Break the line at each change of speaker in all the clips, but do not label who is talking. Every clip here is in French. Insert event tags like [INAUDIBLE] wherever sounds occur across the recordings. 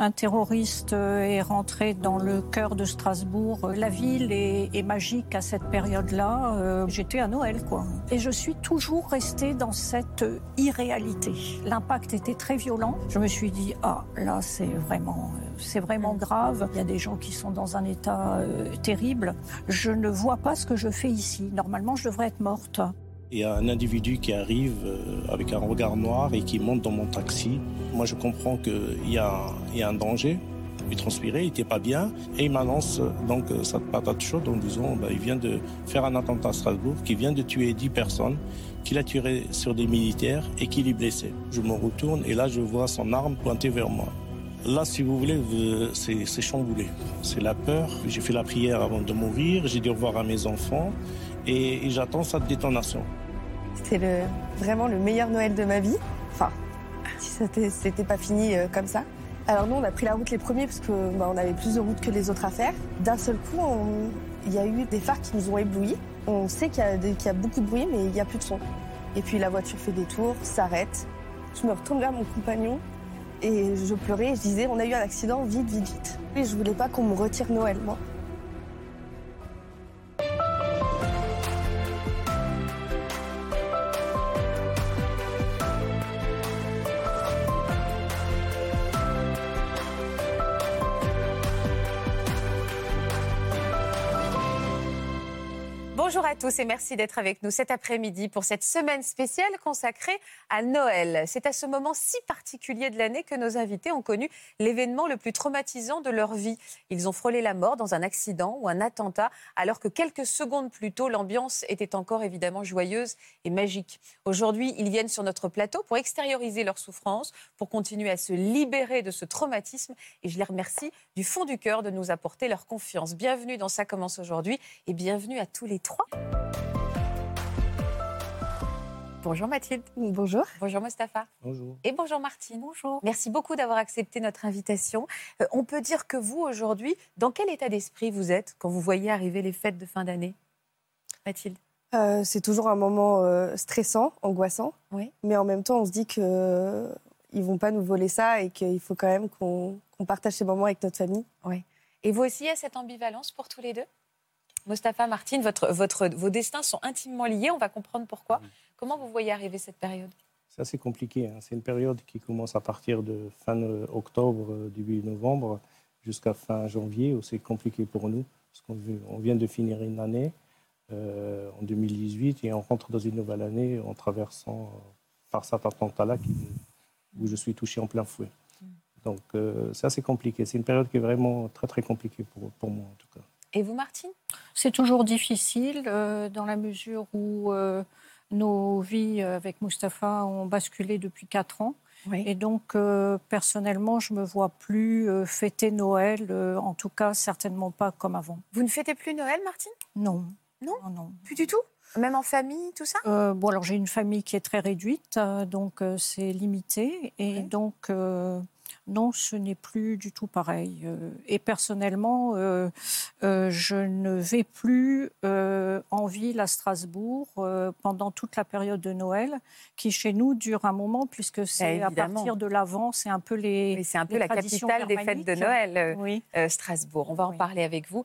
Un terroriste euh, est rentré dans le cœur de Strasbourg. La ville est, magique à cette période-là. Euh, j'étais à Noël, quoi. Et je suis toujours restée dans cette irréalité. L'impact était très violent. Je me suis dit, ah, là, c'est vraiment, euh, c'est vraiment grave. Il y a des gens qui sont dans un état terrible. Je ne vois pas ce que je fais ici. Normalement, je devrais être morte.
Il y a un individu qui arrive euh, avec un regard noir et qui monte dans mon taxi. Moi, je comprends qu'il y, a, un danger. Il transpirait, il n'était pas bien. Et il m'annonce donc cette patate chaude en disant bah, il vient de faire un attentat à Strasbourg, qu'il vient de tuer 10 personnes, qu'il a tiré sur des militaires et qu'il est blessé. Je me retourne et là, je vois son arme pointée vers moi. Là, si vous voulez, c'est chamboulé. C'est la peur. J'ai fait la prière avant de mourir. J'ai dit au revoir à mes enfants et, j'attends cette détonation.
C'était vraiment le meilleur Noël de ma vie. Enfin, si c'était pas fini euh, comme ça. Alors nous, on a pris la route les premiers parce qu'on bah, avait plus de route que les autres à faire. D'un seul coup, il y a eu des phares qui nous ont éblouis. On sait qu'il y, a beaucoup de bruit, mais il n'y a plus de son. Et puis la voiture fait des tours, s'arrête. Je me retourne vers mon compagnon et je pleurais. Je disais, on a eu un accident, vite, vite, vite. Et je voulais pas qu'on me retire Noël, moi.
Bonjour à tous et merci d'être avec nous cet après-midi pour cette semaine spéciale consacrée à Noël. C'est à ce moment si particulier de l'année que nos invités ont connu l'événement le plus traumatisant de leur vie. Ils ont frôlé la mort dans un accident ou un attentat alors que quelques secondes plus tôt, l'ambiance était encore évidemment joyeuse et magique. Aujourd'hui, ils viennent sur notre plateau pour extérioriser leur souffrance, pour continuer à se libérer de ce traumatisme et je les remercie du fond du cœur de nous apporter leur confiance. Bienvenue dans Ça commence aujourd'hui et bienvenue à tous les Bonjour Mathilde.
Bonjour.
Bonjour Mostafa.
Bonjour.
Et bonjour Martine.
Bonjour.
Merci beaucoup d'avoir accepté notre invitation. Euh, on peut dire que vous, aujourd'hui, dans quel état d'esprit vous êtes quand vous voyez arriver les fêtes de fin d'année Mathilde?
Euh, C'est toujours un moment euh, stressant, angoissant.
Oui.
Mais en même temps, on se dit qu'ils ne vont pas nous voler ça et qu'il faut quand même qu'on partage ces moments avec notre famille.
Oui. Et vous aussi, il y a cette ambivalence pour tous les deux? Mostafa, Martine, votre, votre, vos destins sont intimement liés. On va comprendre pourquoi. Comment vous voyez arriver cette période?
C'est assez compliqué. Hein. C'est une période qui commence à partir de fin octobre, euh, début novembre, jusqu'à fin janvier, où c'est compliqué pour nous, parce qu'on vient de finir une année euh, en 2018 et on rentre dans une nouvelle année en traversant euh, par cet attentat-là où je suis touché en plein fouet. Mm. Donc c'est assez compliqué. C'est une période qui est vraiment très très compliquée pour, pour moi en tout cas.
Et vous, Martine?
C'est toujours difficile euh, dans la mesure où euh, nos vies avec Mustapha ont basculé depuis quatre ans. Et donc, euh, personnellement, je ne me vois plus fêter Noël, en tout cas, certainement pas comme avant.
Vous ne fêtez plus Noël, Martine?
Non.
Non, non. Plus du tout? Même en famille, tout
ça? Bon, alors j'ai une famille qui est très réduite, donc c'est limité. Et donc, non, ce n'est plus du tout pareil. Euh, et personnellement, euh, euh, je ne vais plus en ville à Strasbourg pendant toute la période de Noël, qui chez nous dure un moment, puisque c'est à partir de l'avant, c'est un peu les.
c'est un peu la capitale des fêtes de Noël, oui. Strasbourg. On va en parler avec vous.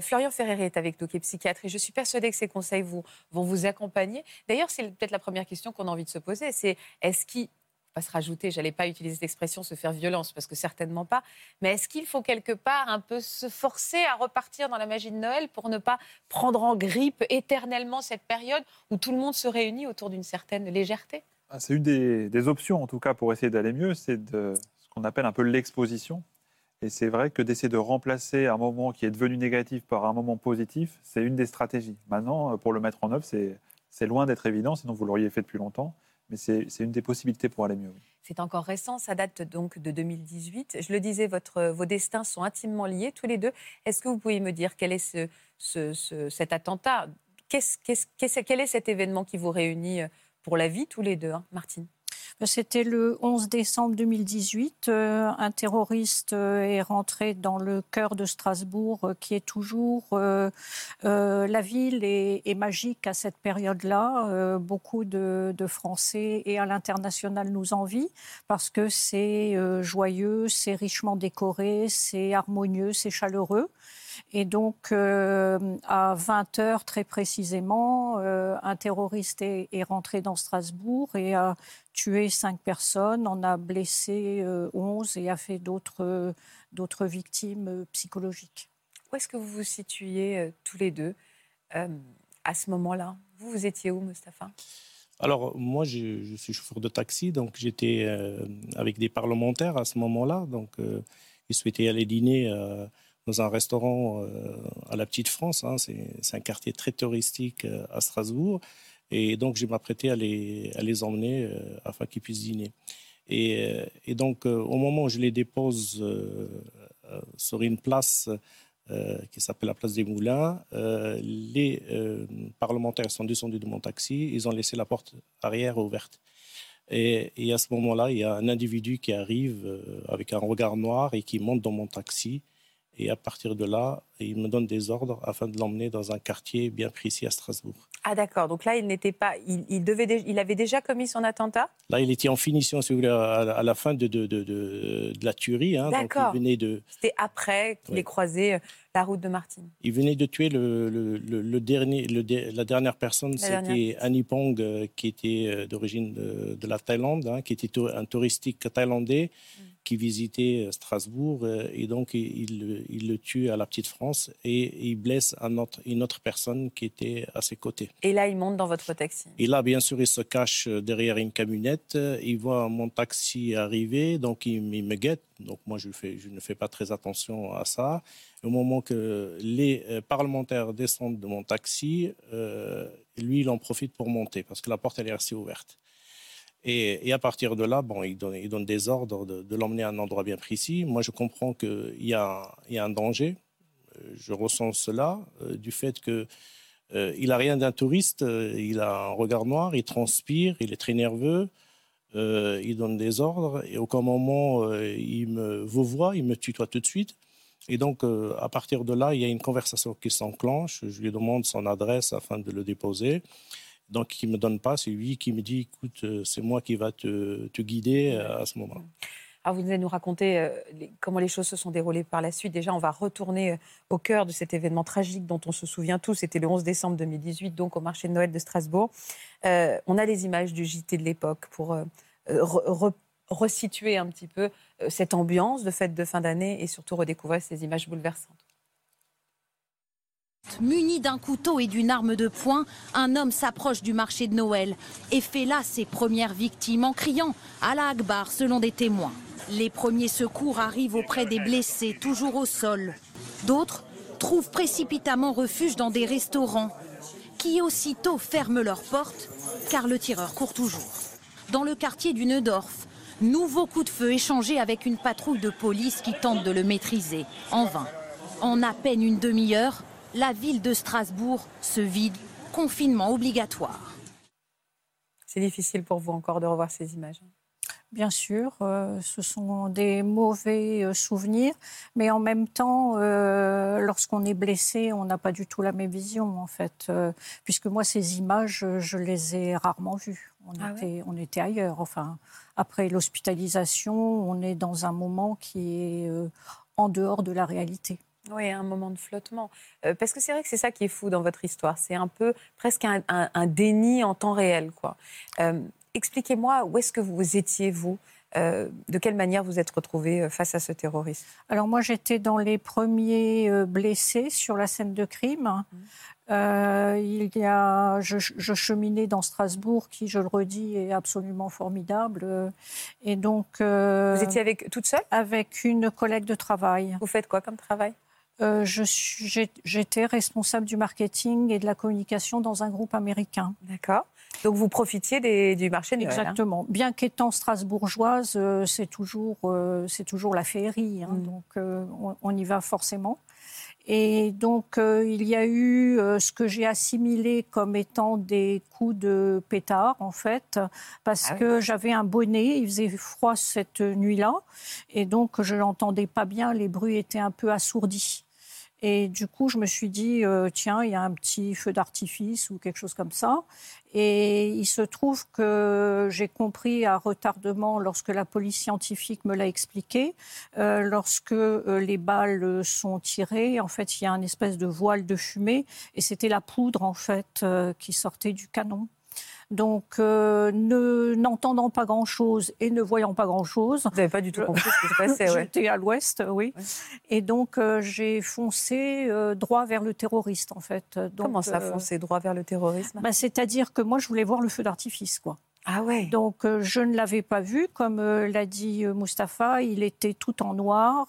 Florian Ferreri est avec nous, qui est psychiatre, et je suis persuadée que ces conseils vous, vont vous accompagner. D'ailleurs, c'est peut-être la première question qu'on a envie de se poser c'est est-ce qu'il pas se rajouter, j'allais pas utiliser cette expression, se faire violence, parce que certainement pas. Mais est-ce qu'il faut quelque part un peu se forcer à repartir dans la magie de Noël pour ne pas prendre en grippe éternellement cette période où tout le monde se réunit autour d'une certaine légèreté?
Ah, C'est une des, options, en tout cas, pour essayer d'aller mieux, c'est ce qu'on appelle un peu l'exposition. Et c'est vrai que d'essayer de remplacer un moment qui est devenu négatif par un moment positif, c'est une des stratégies. Maintenant, pour le mettre en œuvre, c'est loin d'être évident, sinon vous l'auriez fait depuis longtemps mais c'est une des possibilités pour aller mieux.
C'est encore récent, ça date donc de 2018. Je le disais, vos destins sont intimement liés tous les deux. Est-ce que vous pouvez me dire quel est ce, cet attentat? Quel est cet événement qui vous réunit pour la vie tous les deux, hein, Martine?
C'était le 11 décembre 2018. Euh, un terroriste euh, est rentré dans le cœur de Strasbourg, euh, qui est toujours... la ville est, magique à cette période-là. beaucoup de, de, Français et à l'international nous envient parce que c'est joyeux, c'est richement décoré, c'est harmonieux, c'est chaleureux. Et donc, euh, à 20 heures très précisément, euh, un terroriste est, rentré dans Strasbourg et a tué cinq personnes, en a blessé 11 euh, et a fait d'autres victimes psychologiques.
Où est-ce que vous vous situiez tous les deux à ce moment-là? Vous, vous étiez où, Mustapha
alors, moi, je, suis chauffeur de taxi, donc j'étais avec des parlementaires à ce moment-là. Donc, ils souhaitaient aller dîner dans un restaurant euh, à la Petite France. Hein, c'est un quartier très touristique euh, à Strasbourg. Et donc, je m'apprêtais à les, à les emmener euh, afin qu'ils puissent dîner. Et, donc, au moment où je les dépose sur une place qui s'appelle la place des Moulins, les parlementaires sont descendus de mon taxi. Ils ont laissé la porte arrière ouverte. Et à ce moment-là, il y a un individu qui arrive avec un regard noir et qui monte dans mon taxi et à partir de là, il me donne des ordres afin de l'emmener dans un quartier bien précis à Strasbourg.
Ah d'accord, donc là, il n'était pas, il, devait, il avait déjà commis son attentat?
Là, il était en finition, si vous voulez, à, la fin de, de, de, de la tuerie.
Hein, d'accord. De... C'était après qu'il ait croisé euh, la route de Martine.
Il venait de tuer le, le, le, dernier, la dernière personne, c'était Annie Pong, euh, qui était euh, d'origine de, la Thaïlande, hein, qui était un touristique thaïlandais. Mm qui visitait euh, Strasbourg euh, et donc il, il, le tue à la Petite France et il blesse un autre, une autre personne qui était à ses côtés.
Et là, il monte dans votre taxi
Et là, bien sûr, il se cache euh, derrière une camionnette. Il voit mon taxi arriver, donc il, me guette. Donc moi, je, fais, je, ne fais pas très attention à ça. Au moment que les parlementaires descendent de mon taxi, lui, il en profite pour monter parce que la porte, elle est restée ouverte. Et, à partir de là, bon, il donne, des ordres de, l'emmener à un endroit bien précis. Moi, je comprends qu'il y, a, un danger. Euh, je ressens cela euh, du fait que euh, a rien d'un touriste. il a un regard noir, il transpire, il est très nerveux. il donne des ordres et aucun moment il me voit, il me tutoie tout de suite. Et donc, à partir de là, il y a une conversation qui s'enclenche. Je lui demande son adresse afin de le déposer donc qui ne me donne pas, c'est lui qui me dit, écoute, euh, c'est moi qui va te, te guider euh, à ce moment-là.
Alors vous allez nous raconter euh, comment les choses se sont déroulées par la suite. Déjà, on va retourner au cœur de cet événement tragique dont on se souvient tous. C'était le 11 décembre 2018, donc au marché de Noël de Strasbourg. on a les images du JT de l'époque pour resituer un petit peu cette ambiance de fête de fin d'année et surtout redécouvrir ces images bouleversantes.
Muni d'un couteau et d'une arme de poing, un homme s'approche du marché de Noël et fait là ses premières victimes en criant à la Akbar selon des témoins. Les premiers secours arrivent auprès des blessés, toujours au sol. D'autres trouvent précipitamment refuge dans des restaurants qui aussitôt ferment leurs portes car le tireur court toujours. Dans le quartier du Neudorf, nouveau coup de feu échangé avec une patrouille de police qui tente de le maîtriser. En vain. En à peine une demi-heure, la ville de Strasbourg se vide, confinement obligatoire.
C'est difficile pour vous encore de revoir ces images
Bien sûr, euh, ce sont des mauvais euh, souvenirs, mais en même temps, euh, lorsqu'on est blessé, on n'a pas du tout la même vision, en fait, puisque moi, ces images, je les ai rarement vues. On, ah était, on était ailleurs. Enfin, après l'hospitalisation, on est dans un moment qui est en dehors de la réalité.
Oui, un moment de flottement. Euh, parce que c'est vrai que c'est ça qui est fou dans votre histoire. C'est un peu presque un, déni en temps réel. quoi. Euh, expliquez-moi où est-ce que vous étiez, vous euh, de quelle manière vous êtes retrouvé face à ce terroriste?
Alors moi, j'étais dans les premiers blessés sur la scène de crime. Mmh. il y a, je, je, cheminais dans Strasbourg, qui, je le redis, est absolument formidable. Et donc,
vous étiez avec toute seule?
Avec une collègue de travail.
Vous faites quoi comme travail?
Euh, J'étais responsable du marketing et de la communication dans un groupe américain.
D'accord. Donc vous profitiez du marché
de
hein
Exactement. Bien qu'étant strasbourgeoise, euh, c'est toujours, euh, c'est toujours la féerie. Hein, mm. Donc on, y va forcément. Et donc, il y a eu ce que j'ai assimilé comme étant des coups de pétard, en fait, parce
Ah oui.
que j'avais un bonnet, il faisait froid cette nuit-là, et donc je n'entendais pas bien, les bruits étaient un peu assourdis. Et du coup, je me suis dit, euh, tiens, il y a un petit feu d'artifice ou quelque chose comme ça. Et il se trouve que j'ai compris à retardement lorsque la police scientifique me l'a expliqué, euh, lorsque euh, les balles sont tirées, en fait, il y a un espèce de voile de fumée et c'était la poudre en fait qui sortait du canon. Donc, euh, ne n'entendant pas grand-chose et ne voyant pas grand-chose,
Vous n'avez pas du tout compris ce qui se passait, [LAUGHS] ouais.
J'étais à l'ouest, oui.
Ouais.
Et donc, euh, j'ai foncé euh, droit vers le terroriste, en fait. Donc,
Comment ça, foncer droit vers le terrorisme?
bah, C'est-à-dire que moi, je voulais voir le feu d'artifice, quoi.
Ah ouais.
Donc, euh, je ne l'avais pas vu. Comme euh, l'a dit euh, Mustapha, il était tout en noir,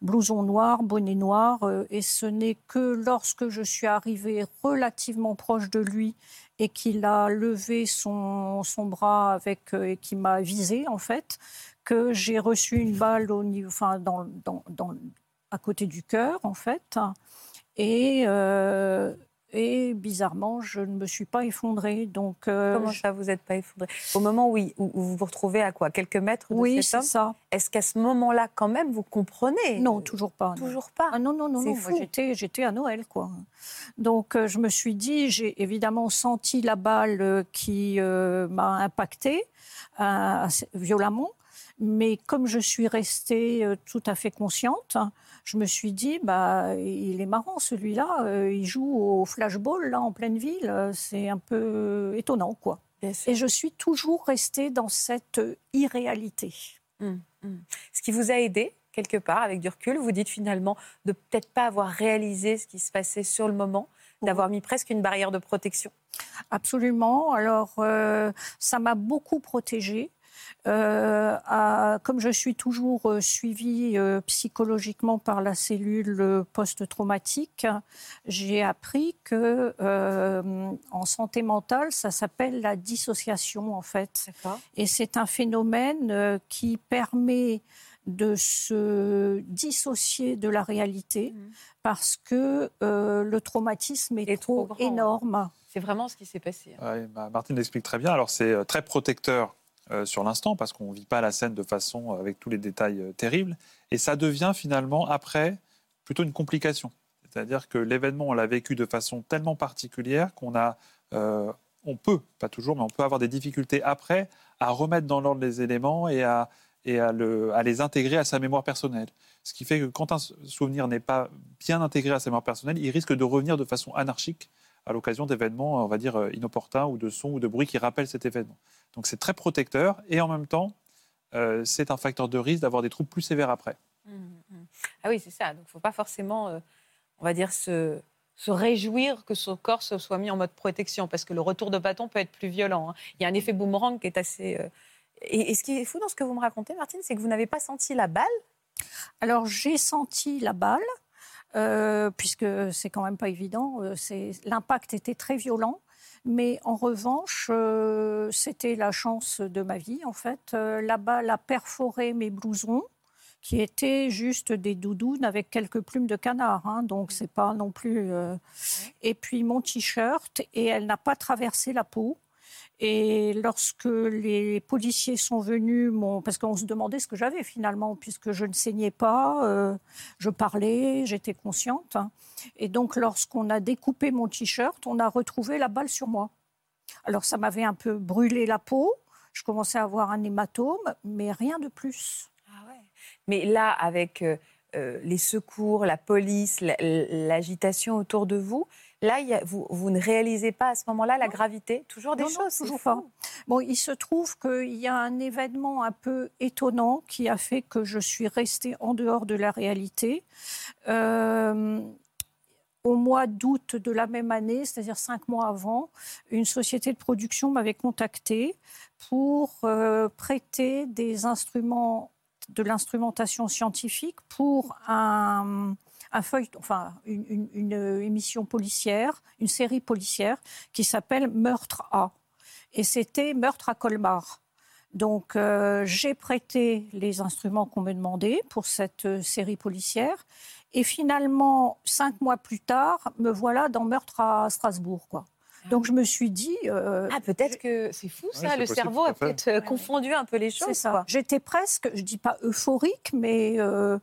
blouson noir, bonnet noir. et ce n'est que lorsque je suis arrivée relativement proche de lui et qu'il a levé son, bras avec, et qui m'a visé, en fait, que j'ai reçu une balle au niveau, enfin, à côté du cœur, en fait. Et, et bizarrement, je ne me suis pas effondrée. Donc, euh,
Comment ça, vous n'êtes pas effondré Au moment où, vous vous retrouvez à quoi? Quelques mètres de
oui,
cet
c'est
homme?
ça.
Est-ce qu'à ce moment-là, quand même, vous comprenez?
Non, toujours pas. non.
Toujours pas.
Ah non, non, non, non. J'étais, j'étais à Noël, quoi. Donc, euh, je me suis dit, j'ai évidemment senti la balle euh, qui euh, m'a impactée violemment. Mais comme je suis restée tout à fait consciente, je me suis dit, bah, il est marrant celui-là. euh, il joue au flashball là en pleine ville. euh, C'est un peu étonnant, quoi. Et je suis toujours restée dans cette irréalité.
Hum, hum. Ce qui vous a aidé, quelque part, avec du recul, vous dites finalement de peut-être pas avoir réalisé ce qui se passait sur le moment, d'avoir mis presque une barrière de protection?
Absolument. Alors, euh, ça m'a beaucoup protégée. Euh, à- comme je suis toujours euh, suivie euh, psychologiquement par la cellule post-traumatique, j'ai appris que euh, en santé mentale, ça s'appelle la dissociation en fait. Et c'est un phénomène euh, qui permet de se dissocier de la réalité
Mhm.
parce que euh, le traumatisme est,
est trop
énorme.
C'est vraiment ce qui s'est passé. hein.
Ouais, bah, Martine l'explique très bien. Alors, c'est très protecteur euh, sur l'instant parce qu'on ne vit pas la scène de façon euh, avec tous les détails euh, terribles. Et ça devient finalement, après, plutôt une complication. C'est-à-dire que l'événement, on l'a vécu de façon tellement particulière qu'on a. on peut, pas toujours, mais on peut avoir des difficultés après à remettre dans l'ordre les éléments et à les intégrer à sa mémoire personnelle. Ce qui fait que quand un souvenir n'est pas bien intégré à sa mémoire personnelle, il risque de revenir de façon anarchique à l'occasion d'événements, on va dire, euh, inopportuns ou de sons ou de bruits qui rappellent cet événement. Donc c'est très protecteur et en même temps, euh, c'est un facteur de risque d'avoir des troubles plus sévères après.
Hum, hum. Ah oui, c'est ça. Donc, il ne faut pas forcément, euh, on va dire, se, se réjouir que son corps se soit mis en mode protection, parce que le retour de bâton peut être plus violent. hein. Il y a un effet boomerang qui est assez... euh, Et, et ce qui est fou dans ce que vous me racontez, Martine, c'est que vous n'avez pas senti la balle?
Alors j'ai senti la balle, euh, puisque c'est quand même pas évident. euh, L'impact était très violent. Mais en revanche, euh, c'était la chance de ma vie, en fait. Euh, la balle a perforé mes blousons, qui étaient juste des doudounes avec quelques plumes de canard. hein, donc, c'est pas non plus. euh, Et puis mon t-shirt, et elle n'a pas traversé la peau. Et lorsque les policiers sont venus, parce qu'on se demandait ce que j'avais finalement, puisque je ne saignais pas, euh, je parlais, j'étais consciente. Et donc lorsqu'on a découpé mon t-shirt, on a retrouvé la balle sur moi. Alors ça m'avait un peu brûlé la peau, je commençais à avoir un hématome, mais rien de plus.
Mais là, avec euh, euh, les secours, la police, la- l'agitation autour de vous, là, il y a- vous, vous ne réalisez pas à ce moment-là la gravité Toujours des
Non,
choses
toujours pas. Bon, il se trouve qu'il y a un événement un peu étonnant qui a fait que je suis restée en dehors de la réalité. Euh, au mois d'août de la même année, c'est-à-dire cinq mois avant, une société de production m'avait contacté pour euh, prêter des instruments, de l'instrumentation scientifique pour un, un feuille, enfin une, une- une émission policière, une série policière qui s'appelle Meurtre A. Et c'était Meurtre à Colmar. Donc euh, j'ai prêté les instruments qu'on me demandait pour cette euh, série policière. Et finalement, cinq mois plus tard, me voilà dans meurtre à Strasbourg, quoi. Donc je me suis dit.
Euh, ah, peut-être que c'est fou ça, le cerveau a peut-être euh, confondu un peu les choses.
C'est ça. J'étais presque, je dis pas euphorique, mais euh,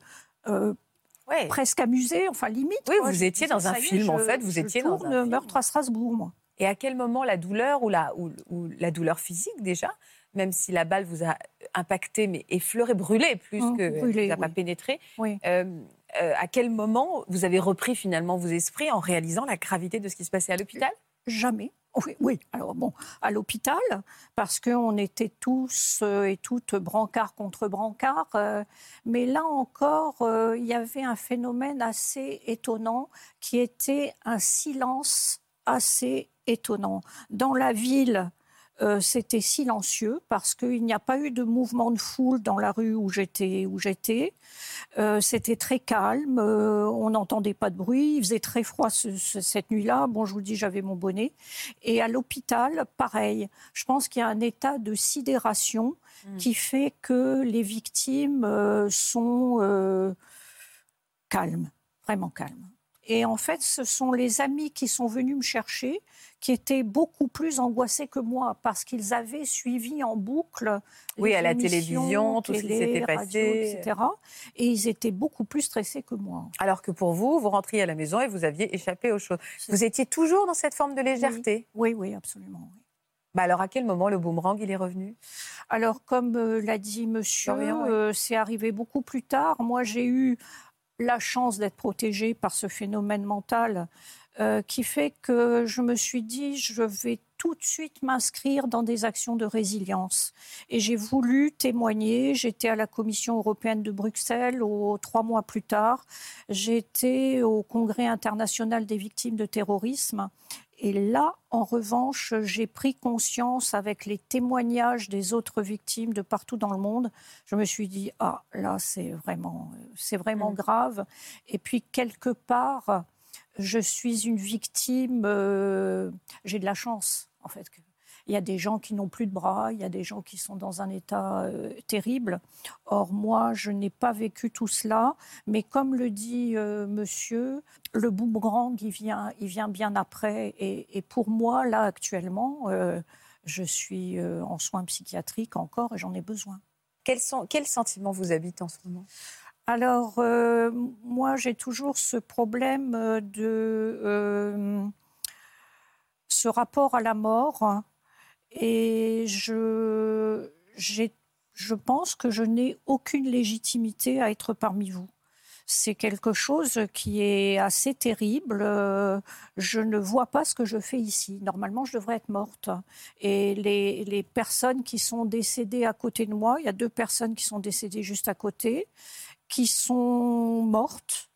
presque amusée, enfin limite.
Oui, vous étiez dans un film en fait, vous étiez dans un
meurtre à Strasbourg, moi.
Et à quel moment la douleur ou la, ou, la douleur physique déjà, même si la balle vous a impacté, mais effleuré, brûlé plus mmh, que n'a pas pénétré, à quel moment vous avez repris finalement vos esprits en réalisant la gravité de ce qui se passait à l'hôpital?
Jamais. Oui, oui, alors bon, à l'hôpital, parce qu'on était tous euh, et toutes brancard contre brancard. Euh, mais là encore, euh, il y avait un phénomène assez étonnant qui était un silence assez étonnant. Dans la ville, euh, c'était silencieux parce qu'il n'y a pas eu de mouvement de foule dans la rue où j'étais. Où j'étais. Euh, c'était très calme, euh, on n'entendait pas de bruit, il faisait très froid cette nuit-là. Bon, je vous dis, j'avais mon bonnet. Et à l'hôpital, pareil. Je pense qu'il y a un état de sidération mmh. qui fait que les victimes sont calmes, vraiment calmes. Et en fait, ce sont les amis qui sont venus me chercher qui étaient beaucoup plus angoissés que moi parce qu'ils avaient suivi en boucle
oui, à la télévision, tout ce qui s'était passé,
etc. Et ils étaient beaucoup plus stressés que moi.
Alors que pour vous, vous rentriez à la maison et vous aviez échappé aux choses. Vous étiez toujours dans cette forme de légèreté?
Oui, oui, absolument.
Bah alors à quel moment le boomerang il est revenu?
Alors comme euh, l'a dit Monsieur, euh, c'est arrivé beaucoup plus tard. Moi j'ai eu la chance d'être protégée par ce phénomène mental euh, qui fait que je me suis dit, je vais tout de suite m'inscrire dans des actions de résilience. Et j'ai voulu témoigner. J'étais à la Commission européenne de Bruxelles trois mois plus tard. J'étais au Congrès international des victimes de terrorisme. Et là, en revanche, j'ai pris conscience avec les témoignages des autres victimes de partout dans le monde. Je me suis dit, ah, là, c'est vraiment, c'est vraiment mmh. grave. Et puis, quelque part, je suis une victime, euh, j'ai de la chance en fait. Il y a des gens qui n'ont plus de bras, il y a des gens qui sont dans un état euh, terrible. Or, moi, je n'ai pas vécu tout cela. Mais comme le dit euh, monsieur, le boomerang, il vient, il vient bien après. Et, pour moi, là, actuellement, je suis en soins psychiatriques encore et j'en ai besoin.
Quels, sont, quels sentiments vous habitent en ce moment?
Alors, euh, moi, j'ai toujours ce problème euh, de euh, ce rapport à la mort. Et je, pense que je n'ai aucune légitimité à être parmi vous. C'est quelque chose qui est assez terrible. Je ne vois pas ce que je fais ici. Normalement, je devrais être morte. Et les personnes qui sont décédées à côté de moi, il y a deux personnes qui sont décédées juste à côté qui sont mortes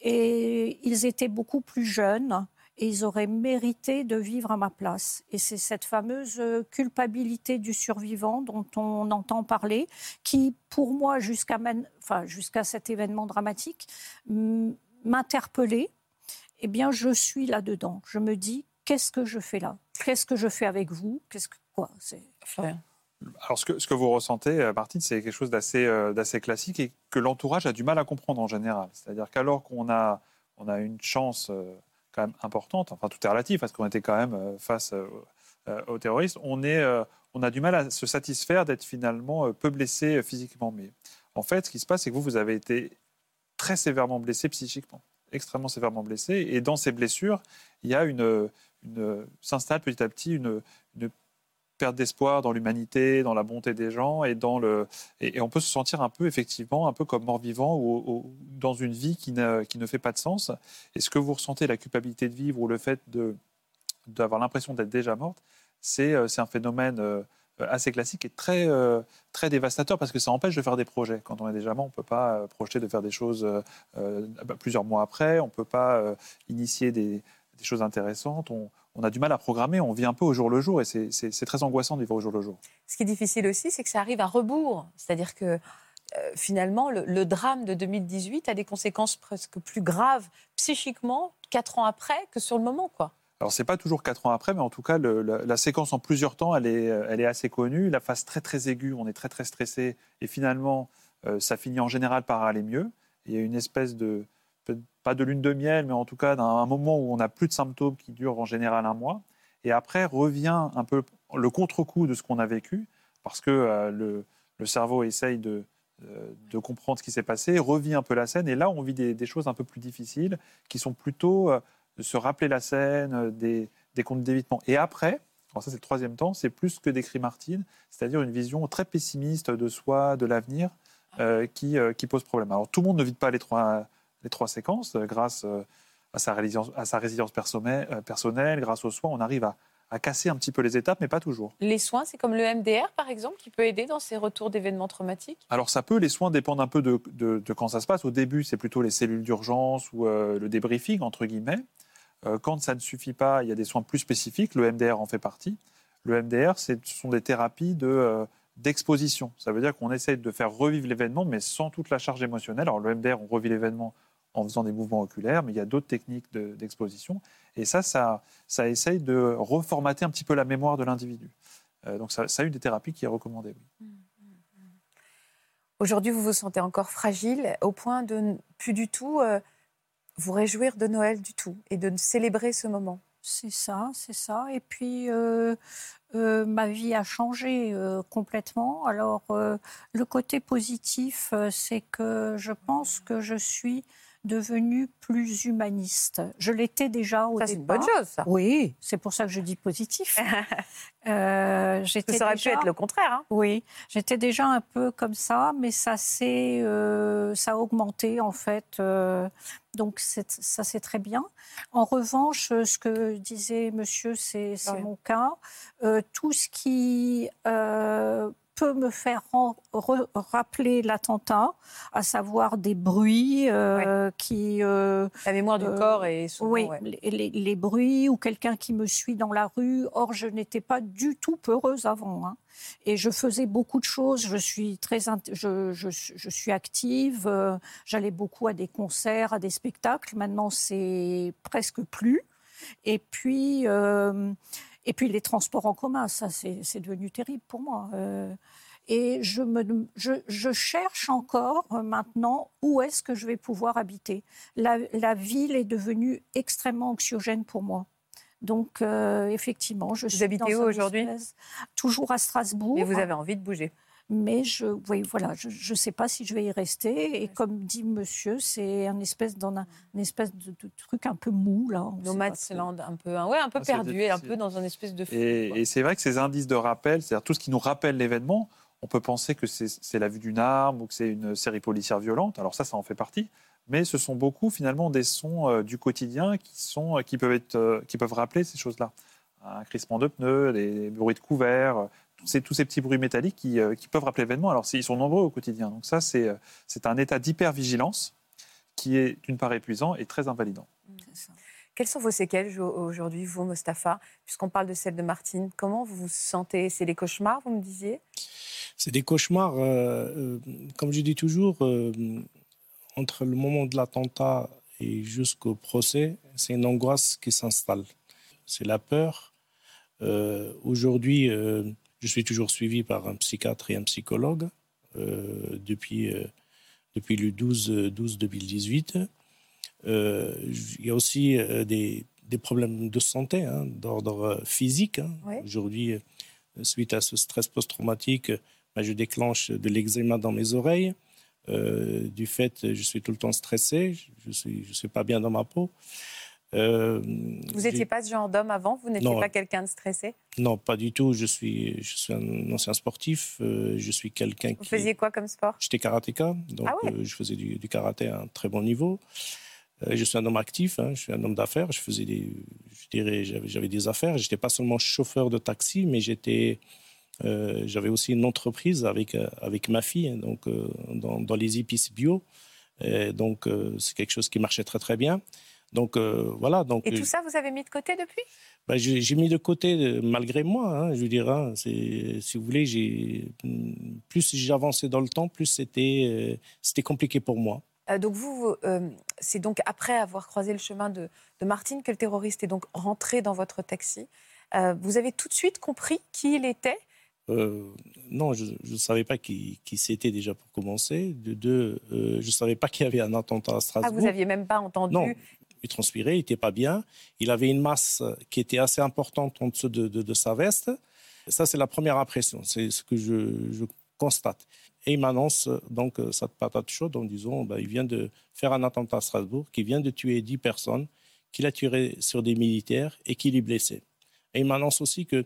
et ils étaient beaucoup plus jeunes et ils auraient mérité de vivre à ma place. Et c'est cette fameuse culpabilité du survivant dont on entend parler, qui, pour moi, jusqu'à enfin, cet événement dramatique, m'interpellait. Eh bien, je suis là-dedans. Je me dis, qu'est-ce que je fais là? Qu'est-ce que je fais avec vous? Qu'est-ce que quoi?
Alors, ce que, ce que, vous ressentez, euh, Martine, c'est quelque chose euh, d'assez classique et que l'entourage a du mal à comprendre en général. C'est-à-dire qu'alors qu'on a, on a une chance euh, quand même importante, enfin tout est relatif parce qu'on était quand même face aux terroristes, on, est, on a du mal à se satisfaire d'être finalement peu blessé physiquement. Mais en fait, ce qui se passe, c'est que vous, vous avez été très sévèrement blessé psychiquement, extrêmement sévèrement blessé. Et dans ces blessures, il y a une, s'installe petit à petit une perte d'espoir dans l'humanité, dans la bonté des gens, et, dans le, et, on peut se sentir un peu, effectivement, un peu comme mort-vivant ou, dans une vie qui ne, qui ne fait pas de sens. Est-ce que vous ressentez la culpabilité de vivre ou le fait d'avoir l'impression d'être déjà morte? C'est euh, un phénomène euh, assez classique et très, euh, très dévastateur parce que ça empêche de faire des projets. Quand on est déjà mort, on ne peut pas projeter de faire des choses bah, plusieurs mois après, on ne peut pas initier des, des, choses intéressantes. On, on a du mal à programmer, on vit un peu au jour le jour et c'est très angoissant de vivre au jour le jour.
Ce qui est difficile aussi, c'est que ça arrive à rebours. C'est-à-dire que euh, finalement, le, drame de 2018 a des conséquences presque plus graves psychiquement quatre ans après que sur le moment. quoi.
Alors, ce n'est pas toujours quatre ans après, mais en tout cas, la, séquence en plusieurs temps, elle est, elle est assez connue. La phase très, très aiguë, on est très, très stressé. Et finalement, euh, ça finit en général par aller mieux. Il y a une espèce de, pas de lune de miel, mais en tout cas d'un moment où on n'a plus de symptômes qui durent en général un mois. Et après revient un peu le contre-coup de ce qu'on a vécu, parce que euh, le, cerveau essaye de, euh, de comprendre ce qui s'est passé, revit un peu la scène, et là on vit des, choses un peu plus difficiles, qui sont plutôt euh, de se rappeler la scène, des, des comptes d'évitement. Et après, alors ça c'est le troisième temps, c'est plus que décrit Martine, c'est-à-dire une vision très pessimiste de soi, de l'avenir, qui, qui pose problème. Alors tout le monde ne vit pas les trois les trois séquences. Euh, grâce euh, à sa résilience, à sa résilience euh, personnelle, grâce aux soins, on arrive à, casser un petit peu les étapes, mais pas toujours.
Les soins, c'est comme le MDR, par exemple, qui peut aider dans ces retours d'événements traumatiques?
Alors ça peut, les soins dépendent un peu de, quand ça se passe. Au début, c'est plutôt les cellules d'urgence ou le débriefing, entre guillemets. quand ça ne suffit pas, il y a des soins plus spécifiques, le MDR en fait partie. Le MDR, ce sont des thérapies de d'exposition. Ça veut dire qu'on essaie de faire revivre l'événement, mais sans toute la charge émotionnelle. Alors le MDR, on revit l'événement en faisant des mouvements oculaires, mais il y a d'autres techniques d'exposition. et ça, ça, ça essaye de reformater un petit peu la mémoire de l'individu. Euh, donc ça, ça, a eu des thérapies qui est recommandées. Oui.
Aujourd'hui, vous vous sentez encore fragile au point de ne plus du tout euh, vous réjouir de Noël du tout et de célébrer ce moment.
C'est ça, c'est ça. Et puis, euh, ma vie a changé complètement. Alors, le côté positif, c'est que je pense que je suis devenue plus humaniste. Je l'étais déjà au
ça,
C'est
une bonne chose, ça.
Oui, c'est pour ça que je dis positif. [LAUGHS]
euh, ça aurait pu être le contraire. Hein.
Oui, j'étais déjà un peu comme ça, mais ça s'est, euh, ça a augmenté en fait. Euh, donc ça c'est très bien. En revanche, ce que disait Monsieur, c'est mon cas. Euh, tout ce qui peut me faire rappeler l'attentat, à savoir des bruits euh, qui...
Euh, la mémoire du euh, corps et souvent,
Oui, les, bruits ou quelqu'un qui me suit dans la rue. Or, je n'étais pas du tout peureuse avant. Hein. Et je faisais beaucoup de choses. Je suis très, je, je, je suis active. J'allais beaucoup à des concerts, à des spectacles. Maintenant, c'est presque plus. Et puis, et puis les transports en commun, ça c'est devenu terrible pour moi. Euh, et je, me, je, cherche encore euh, maintenant où est-ce que je vais pouvoir habiter. La, ville est devenue extrêmement anxiogène pour moi. Donc, euh, effectivement, je
vous suis. habitez où aujourd'hui?
Toujours à Strasbourg.
Mais vous avez envie de bouger
mais je, oui, voilà, je ne sais pas si je vais y rester. Et comme dit monsieur, c'est un espèce, dans un, espèce de, truc un peu mou. Là,
Nomadland, un peu, ouais, un peu ah, perdu et un peu dans un espèce de...
Et, et c'est vrai que ces indices de rappel, c'est-à-dire tout ce qui nous rappelle l'événement, on peut penser que c'est la vue d'une arme ou que c'est une série policière violente. Alors ça, ça en fait partie. Mais ce sont beaucoup finalement des sons euh, du quotidien qui, sont, qui, peuvent être, euh, qui peuvent rappeler ces choses-là. Un crissement de pneus, des bruits de couverts, tous ces petits bruits métalliques qui, euh, peuvent rappeler l'événement. Alors, ils sont nombreux au quotidien. Donc, ça, c'est euh, un état d'hypervigilance qui est, d'une part, épuisant et très invalidant.
Quelles sont vos séquelles aujourd'hui, vous, Mostafa Puisqu'on parle de celle de Martine, comment vous vous sentez? C'est des cauchemars, vous me disiez?
C'est des cauchemars, euh, comme je dis toujours, entre le moment de l'attentat et jusqu'au procès, c'est une angoisse qui s'installe. C'est la peur. Aujourd'hui, je suis toujours suivi par un psychiatre et un psychologue euh, depuis, euh, depuis le 12, 12 2018. il y a aussi euh, des, des, problèmes de santé, hein, d'ordre physique. Hein. Aujourd'hui, suite à ce stress post-traumatique, bah, je déclenche de l'eczéma dans mes oreilles. du fait, je suis tout le temps stressé, je ne suis, je suis pas bien dans ma peau.
Euh, vous n'étiez pas ce genre d'homme avant? Vous n'étiez pas quelqu'un de stressé?
Non, pas du tout. Je suis, je suis un ancien sportif. Euh, je suis quelqu'un qui.
Vous faisiez quoi comme sport?
J'étais karatéka, donc ah euh, je faisais du, karaté à un très bon niveau. je suis un homme actif, hein. je suis un homme d'affaires. Je faisais des, je dirais, j'avais des affaires. J'étais pas seulement chauffeur de taxi, mais j'étais, j'avais aussi une entreprise avec avec ma fille, hein, donc dans, dans, les épices bio. Et donc c'est quelque chose qui marchait très très bien. Donc euh, voilà. Donc,
Et tout ça, vous avez mis de côté depuis?
ben, J'ai mis de côté euh, malgré moi, hein, je veux dire. Hein, si vous voulez, plus j'avançais dans le temps, plus c'était euh, compliqué pour moi.
donc vous, c'est donc après avoir croisé le chemin de, de, Martine que le terroriste est donc rentré dans votre taxi. vous avez tout de suite compris qui il était?
Non, je ne savais pas qui, qui c'était déjà pour commencer. De deux, je ne savais pas qu'il y avait un attentat à Strasbourg.
Ah, vous n'aviez même pas entendu
Non, il transpirait, il n'était pas bien. Il avait une masse qui était assez importante en dessous de, sa veste. Ça, c'est la première impression, c'est ce que je, constate. Et il m'annonce donc cette patate chaude en disant bah, il vient de faire un attentat à Strasbourg, qu'il vient de tuer 10 personnes, qu'il a tiré sur des militaires et qu'il est blessé. Et il m'annonce aussi que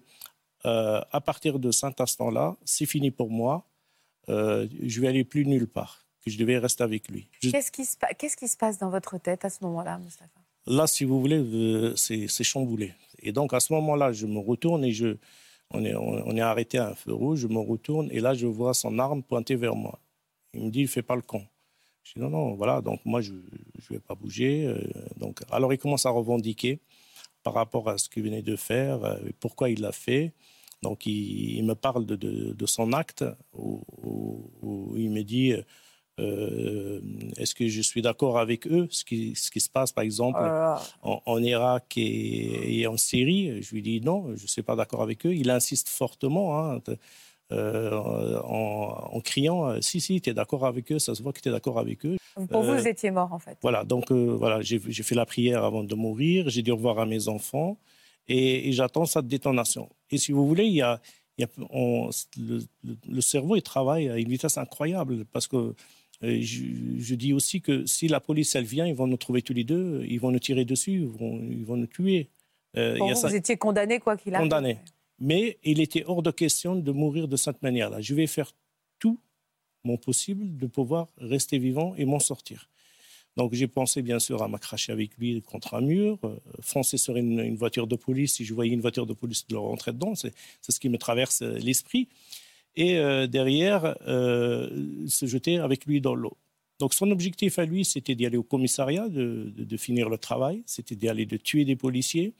euh, à partir de cet instant-là, c'est fini pour moi. Euh, je vais aller plus nulle part je devais rester avec lui.
Qu'est-ce qui, se passe dans votre tête à ce moment-là, Moustapha
Là, si vous voulez, euh, c'est chamboulé. Et donc, à ce moment-là, je me retourne et je, on, est, on, est arrêté à un feu rouge. Je me retourne et là, je vois son arme pointée vers moi. Il me dit, il fait pas le con. Je dis, non, non, voilà, donc moi, je ne vais pas bouger. Euh, donc, alors, il commence à revendiquer par rapport à ce qu'il venait de faire, euh, et pourquoi il l'a fait. Donc, il, me parle de, de, son acte où, où, il me dit euh, est-ce que je suis d'accord avec eux ce qui, ce qui se passe, par exemple, oh en, Irak et, en Syrie? Je lui dis non, je ne suis pas d'accord avec eux. Il insiste fortement hein, euh, en, criant euh, Si, si, tu es d'accord avec eux, ça se voit que tu es d'accord avec eux.
Pour vous, vous étiez mort, en fait.
Voilà, donc voilà, j'ai fait la prière avant de mourir, j'ai dit au revoir à mes enfants et, j'attends cette détonation. Et si vous voulez, il y a. Il y a le, le, cerveau il travaille à une vitesse incroyable parce que je, dis aussi que si la police, elle vient, ils vont nous trouver tous les deux, ils vont nous tirer dessus, ils vont, ils vont nous tuer.
Euh, vous, étiez condamné quoi qu'il arrive
Condamné. Mais il était hors de question de mourir de cette manière-là. Je vais faire tout mon possible de pouvoir rester vivant et m'en sortir. Donc j'ai pensé bien sûr à m'accracher avec lui contre un mur, euh, foncer sur une, une, voiture de police. Si je voyais une voiture de police, de rentrer dedans. C'est ce qui me traverse euh, l'esprit et euh, derrière euh, se jeter avec lui dans l'eau. Donc son objectif à lui, c'était d'y aller au commissariat, de, finir le travail, c'était d'y aller, de tuer des policiers.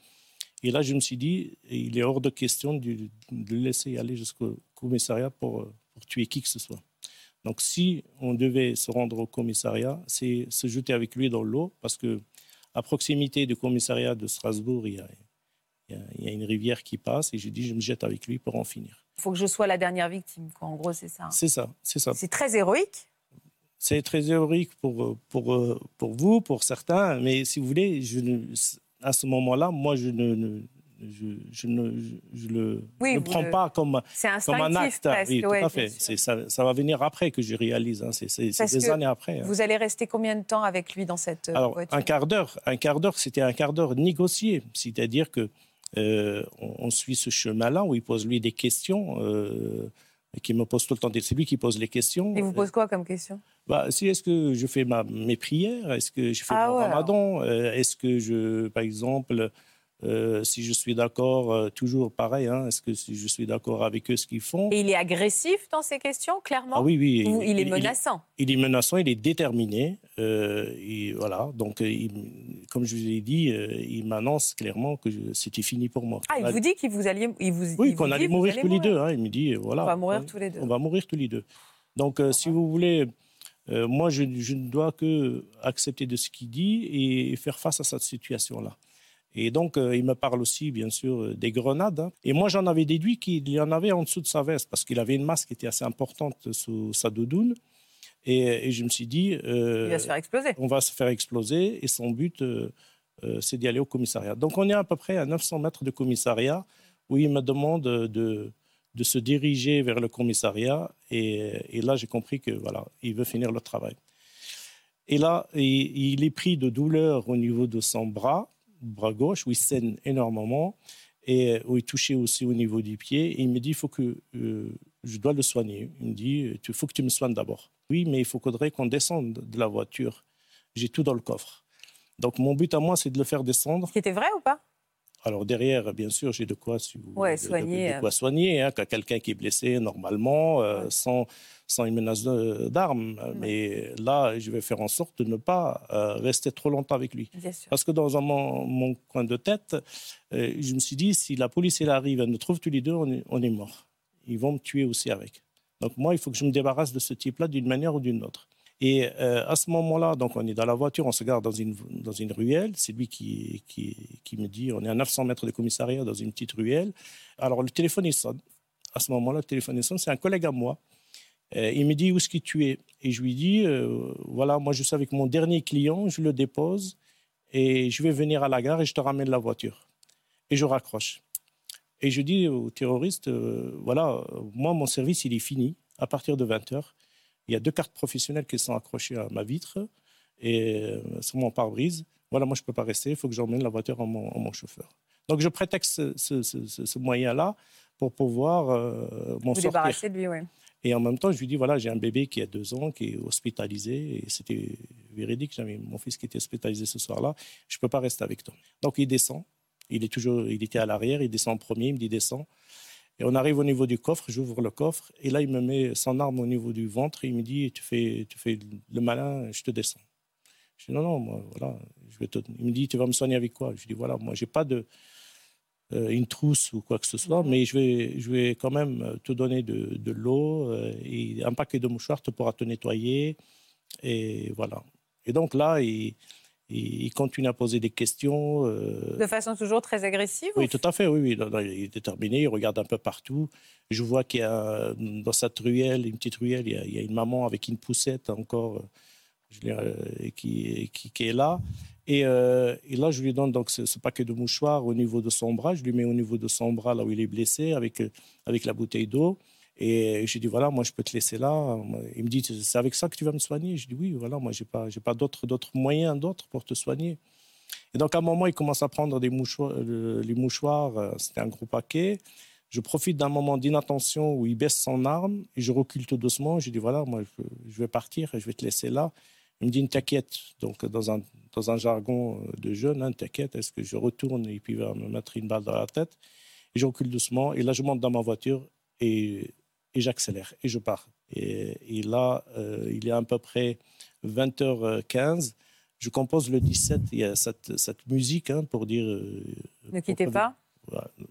Et là, je me suis dit, il est hors de question de, le laisser aller jusqu'au commissariat pour, pour, tuer qui que ce soit. Donc si on devait se rendre au commissariat, c'est se jeter avec lui dans l'eau, parce que à proximité du commissariat de Strasbourg, il y a, il y a une rivière qui passe, et j'ai dit, je me jette avec lui pour en finir.
Il faut que je sois la dernière victime, quoi. En gros, c'est ça.
C'est ça, c'est ça.
C'est très héroïque.
C'est très héroïque pour, pour, pour vous, pour certains, mais si vous voulez, je à ce moment-là, moi, je ne, je, je, ne je le ne prends pas comme, comme un acte.
Presque,
oui, tout à fait. Ça, ça, va venir après que je réalise. Hein. C'est des années après.
Hein. Vous allez rester combien de temps avec lui dans cette
Alors,
voiture?
Un quart d'heure. Un quart d'heure, c'était un quart d'heure négocié. C'est-à-dire que euh, on, suit ce chemin-là où il pose lui des questions. Euh, qui me pose tout le temps. C'est lui qui pose les questions.
Il vous pose quoi comme question?
bah, si, Est-ce que je fais ma, mes prières? Est-ce que je fais ah mon ramadan? euh, Est-ce que je, par exemple, euh, si je suis d'accord, euh, toujours pareil, hein, est-ce que si je suis d'accord avec eux, ce qu'ils font?
Et il est agressif dans ces questions, clairement?
Ah, Oui, oui.
il, est menaçant?
il, est menaçant, il est déterminé. Euh, et voilà, donc, comme je vous ai dit, il m'annonce clairement que c'était fini pour moi.
Ah, il vous dit qu'il vous alliez. Il vous,
oui, qu'on allait mourir tous les deux. Hein, il me dit, voilà.
On va mourir tous les deux.
On va mourir tous les deux. Donc, si vous voulez. moi, je, je, ne dois que accepter de ce qu'il dit et faire face à cette situation-là. Et donc, euh, il me parle aussi, bien sûr, euh, des grenades. Hein. Et moi, j'en avais déduit qu'il y en avait en dessous de sa veste, parce qu'il avait une masse qui était assez importante sous sa doudoune. Et, je me suis dit...
Euh, il va se faire exploser.
On va se faire exploser, et son but, c'est d'y aller au commissariat. Donc, on est à peu près à 900 mètres de commissariat, où il me demande de, de se diriger vers le commissariat. Et, là, j'ai compris que voilà, il veut finir le travail. Et là, il est pris de douleur au niveau de son bras bras gauche, où il saigne énormément et où il touchait aussi au niveau du pied. Et il me dit, il faut que euh, je dois le soigner. Il me dit, il faut que tu me soignes d'abord. Oui, mais il faudrait qu'on descende de la voiture. J'ai tout dans le coffre. Donc mon but à moi, c'est de le faire descendre.
C'était vrai ou pas?
Alors derrière, bien sûr, j'ai de quoi,
soigner,
de, quoi soigner hein, quelqu'un qui est blessé normalement, euh, sans, sans une menace d'armes. Mais là, je vais faire en sorte de ne pas euh, rester trop longtemps avec lui. Parce que dans mon, coin de tête, euh, je me suis dit, si la police elle arrive, elle nous trouve tous les deux, on est, on est mort. Ils vont me tuer aussi avec. Donc moi, il faut que je me débarrasse de ce type-là d'une manière ou d'une autre. Et euh, à ce moment-là, donc on est dans la voiture, on se garde dans une, dans une ruelle. C'est lui qui, qui, me dit on est à 900 mètres de commissariat dans une petite ruelle. Alors le téléphone, il sonne. à ce moment-là, le téléphone sonne, c'est un collègue à moi. Euh, il me dit où est-ce que tu es? Et je lui dis euh, voilà, moi je suis avec mon dernier client, je le dépose et je vais venir à la gare et je te ramène la voiture. Et je raccroche. Et je dis aux terroristes euh, voilà, moi mon service il est fini à partir de 20h. Il y a deux cartes professionnelles qui sont accrochées à ma vitre et sur mon pare-brise. Voilà, moi je ne peux pas rester, il faut que j'emmène la voiture à mon, chauffeur. Donc je prétexte ce, ce, moyen-là pour pouvoir euh, m'en sortir.
débarrasser de lui, oui.
Et en même temps, je lui dis, voilà, j'ai un bébé qui a deux ans, qui est hospitalisé, et c'était véridique, j'avais mon fils qui était hospitalisé ce soir-là, je ne peux pas rester avec toi. Donc il descend, il, est toujours, il était à l'arrière, il descend en premier, il me dit, descend. Et on arrive au niveau du coffre, j'ouvre le coffre, et là, il me met son arme au niveau du ventre, et il me dit, tu fais, tu fais le malin, je te descends. Je dis, non, non, moi, voilà, je vais te... Il me dit, tu vas me soigner avec quoi? Je dis, voilà, moi, j'ai pas de euh, une trousse ou quoi que ce soit, mais je vais, je vais quand même te donner de, de l'eau euh, et un paquet de mouchoirs te pourra te nettoyer. Et voilà. Et donc là, il, il continue à poser des questions.
Euh, de façon toujours très agressive
Oui, tout à fait, oui, oui. Il est déterminé, il regarde un peu partout. Je vois qu'il y a dans cette ruelle, une petite ruelle, il y a, il y a une maman avec une poussette encore je qui, qui, qui, est là. Euh, et, là, je lui donne donc ce, paquet de mouchoirs au niveau de son bras. Je lui mets au niveau de son bras, là où il est blessé, avec, euh, avec la bouteille d'eau. Et je lui dis, voilà, moi, je peux te laisser là. Il me dit, c'est avec ça que tu vas me soigner Je dis, oui, voilà, moi, je n'ai pas, pas d'autres moyens d'autres pour te soigner. Et donc, à un moment, il commence à prendre des mouchoirs, euh, les mouchoirs. C'était un gros paquet. Je profite d'un moment d'inattention où il baisse son arme et je recule tout doucement. Je dis, voilà, moi, je vais partir et je vais te laisser là. Il me dit, t'inquiète. Donc, dans un, dans un jargon de jeune, hein, t'inquiète, est-ce que je retourne et puis il va me mettre une balle dans la tête? Et je recule doucement. Et là, je monte dans ma voiture et, et j'accélère et je pars. Et, là, euh, il est à peu près 20h15. Je compose le 17. Il y a cette, cette musique hein, pour dire. Euh,
ne quittez pas.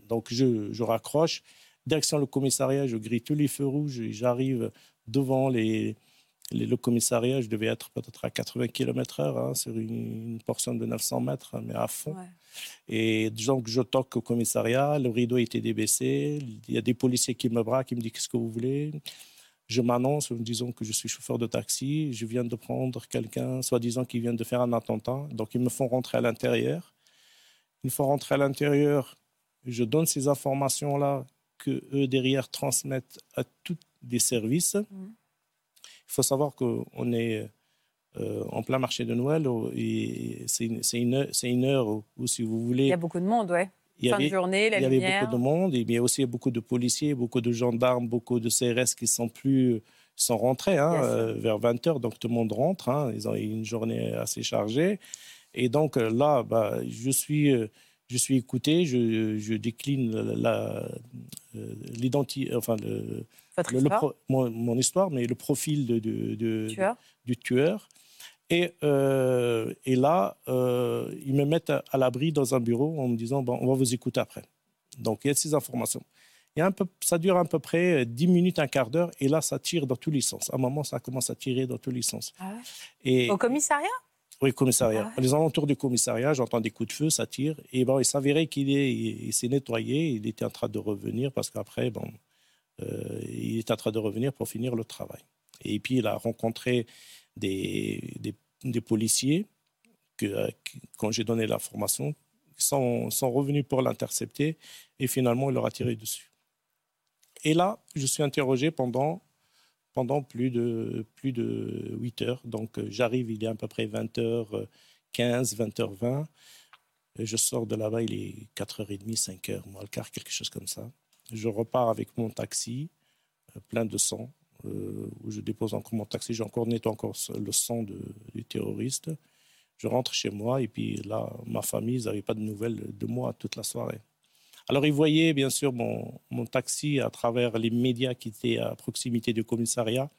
Donc, je, je raccroche. Direction le commissariat, je grille tous les feux rouges et j'arrive devant les, le commissariat, je devais être peut-être à 80 km/h hein, sur une, portion de 900 mètres, hein, mais à fond. Et donc, je toque au commissariat, le rideau était débaissé, il y a des policiers qui me braquent, qui me disent Qu'est-ce que vous voulez? Je m'annonce en disant que je suis chauffeur de taxi, je viens de prendre quelqu'un, soi-disant, qui vient de faire un attentat. Donc, ils me font rentrer à l'intérieur. Une fois rentré à l'intérieur, je donne ces informations-là que eux derrière transmettent à tous des services. Mmh. Il faut savoir qu'on est euh, en plein marché de Noël et c'est une, une, heure où, si vous voulez.
Il y a beaucoup de monde, ouais. Il fin de journée, la
Il y
avait
beaucoup de monde, et il y a aussi beaucoup de policiers, beaucoup de gendarmes, beaucoup de CRS qui sont plus sont rentrés hein, euh, vers 20 h donc tout le monde rentre. Hein, ils ont eu une journée assez chargée. Et donc euh, là, bah, je suis je suis écouté, je, je décline l'identité, enfin le, mon, histoire, mais le profil de, de,
tueur.
du tueur. Et, euh, et là, euh, ils me mettent à, l'abri dans un bureau en me disant bon, on va vous écouter après. Donc il y a ces informations. A un peu, ça dure à peu près 10 minutes, un quart d'heure, et là, ça tire dans tous les sens. À un moment, ça commence à tirer dans tous les sens.
Ah et, Au commissariat?
Oui, commissariat. Ah les alentours du commissariat, j'entends des coups de feu, ça tire. Et bon, il s'avérait qu'il il, s'est nettoyé, il était en train de revenir parce qu'après, bon, euh, il est en train de revenir pour finir le travail. Et puis, il a rencontré des, des, policiers que, euh, quand j'ai donné l'information, sont, sont revenus pour l'intercepter et finalement, il leur a tiré dessus. Et là, je suis interrogé pendant pendant plus de, plus de 8 heures. Donc, euh, j'arrive, il est à peu près 20h15, 20h20. Je sors de là-bas, il est 4h30, 5h, moi, le quart, quelque chose comme ça. Je repars avec mon taxi, euh, plein de sang, euh, où je dépose encore mon taxi. J'ai encore nettoyé encore le sang de, du terroriste. Je rentre chez moi et puis là, ma famille, ils n'avaient pas de nouvelles de moi toute la soirée. Alors, ils voyaient bien sûr mon, mon, taxi à travers les médias qui étaient à proximité du commissariat.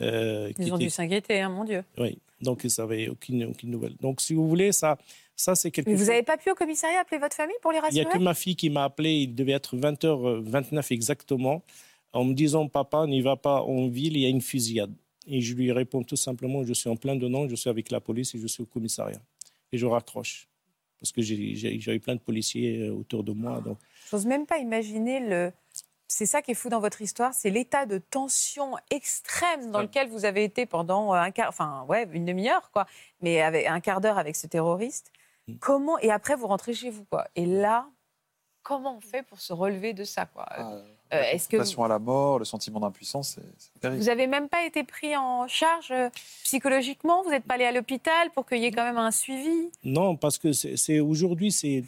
Euh, ils ont dû s'inquiéter, hein, mon Dieu.
Oui, donc ils n'avaient aucune, aucune nouvelle. Donc, si vous voulez, ça, ça c'est quelque Mais
vous n'avez pas pu au commissariat appeler votre famille pour les rassurer
Il n'y a que ma fille qui m'a appelé, il devait être 20h29 exactement, en me disant Papa, n'y va pas en ville, il y a une fusillade. Et je lui réponds tout simplement Je suis en plein dedans, je suis avec la police et je suis au commissariat. Et je raccroche parce que j'ai eu plein de policiers euh, autour de moi. Donc...
n'ose même pas imaginer le c'est ça qui est fou dans votre histoire, c'est l'état de tension extrême dans lequel vous avez été pendant un quart, enfin ouais, une demi-heure quoi, mais avec un quart d'heure avec ce terroriste. Mm. Comment et après vous rentrez chez vous quoi. Et là, comment on fait pour se relever de ça quoi?
Ah, euh, Est-ce que vous... à la mort, le sentiment d'impuissance, c'est terrible.
Vous avez même pas été pris en charge euh, psychologiquement? Vous n'êtes pas allé à l'hôpital pour qu'il y ait quand même un suivi?
Non, parce que c'est aujourd'hui c'est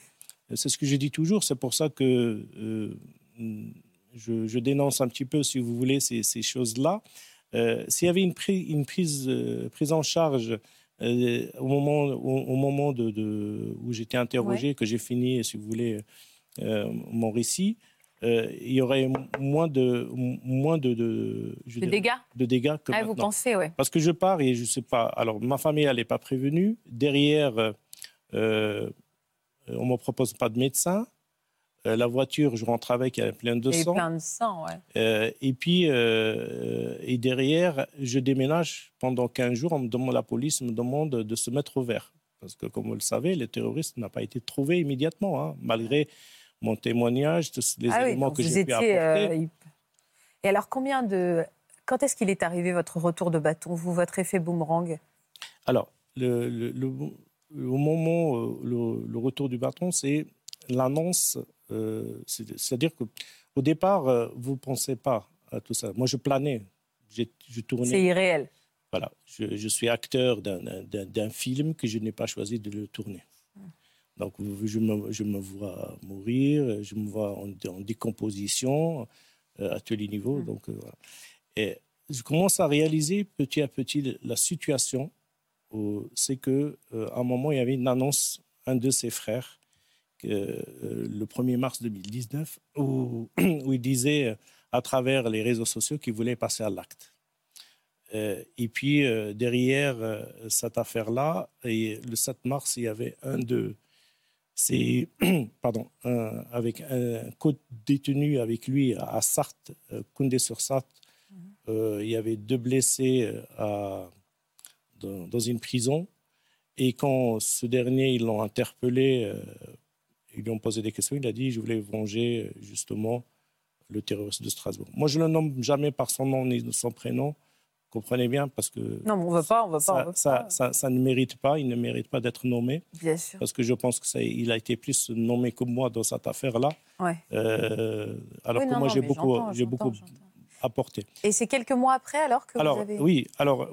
c'est ce que je dis toujours. C'est pour ça que euh, je, dénonce un petit peu, si vous voulez, ces, choses-là. Euh, s'il y avait une, une prise, euh, prise en charge au moment, au, moment de, où j'étais interrogé, que j'ai fini, si vous voulez, mon récit, il y aurait moins de, moins de, de,
dégâts.
De dégâts que
ah, Vous pensez, oui.
Parce que je pars et je ne sais pas. Alors, ma famille, elle n'est pas prévenue. Derrière, euh, on ne me propose pas de médecin. Euh, la voiture, je rentre avec, elle est pleine de sang.
plein de sang, ouais.
Euh, et puis, et derrière, je déménage pendant 15 jours. On me demande, la police me demande de se mettre au vert. Parce que, comme vous le savez, les terroristes n'ont pas été trouvés immédiatement, hein, malgré mon témoignage, tous les ah éléments que j'ai pu apporter.
Et alors, combien de... Quand est-ce qu'il est arrivé votre retour de bâton, vous, votre effet boomerang?
Alors, le, le, au moment, euh, le, retour du bâton, c'est l'annonce. Euh, c'est-à-dire qu'au départ, euh, vous ne pensez pas à tout ça. Moi, je planais. Je tournais.
C'est irréel.
Voilà. Je, suis acteur d'un film que je n'ai pas choisi de le tourner. Donc, je me, je me, vois mourir, je me vois en, décomposition à tous les niveaux. Mm. Donc, voilà. Et je commence à réaliser petit à petit la situation c'est que euh, un moment, il y avait une annonce, un de ses frères, euh, le 1er mars 2019, où, [CLEARS THROAT] où il disait euh, à travers les réseaux sociaux qu'il voulait passer à l'acte. et puis, derrière cette affaire-là, et le 7 mars, il y avait un de c'est [CLEARS THROAT] pardon, avec un co-détenu avec lui à Sarthe, Koundé-sur-Sarthe. Mhm. il y avait deux blessés à dans, une prison. Et quand ce dernier, ils l'ont interpellé, euh, ils lui ont posé des questions, il a dit, je voulais venger euh, justement le terroriste de Strasbourg. Moi, je ne le nomme jamais par son nom ni son prénom, comprenez bien, parce que...
Non, on ne veut pas, on veut pas.
Ça, ça, ça, ne mérite pas, il ne mérite pas d'être nommé.
Bien sûr.
Parce que je pense qu'il a été plus nommé que moi dans cette affaire-là.
Ouais.
Euh, alors que moi, j'ai beaucoup, j'ai beaucoup apporté.
Et c'est quelques mois après, alors que
alors,
vous avez...
Oui, alors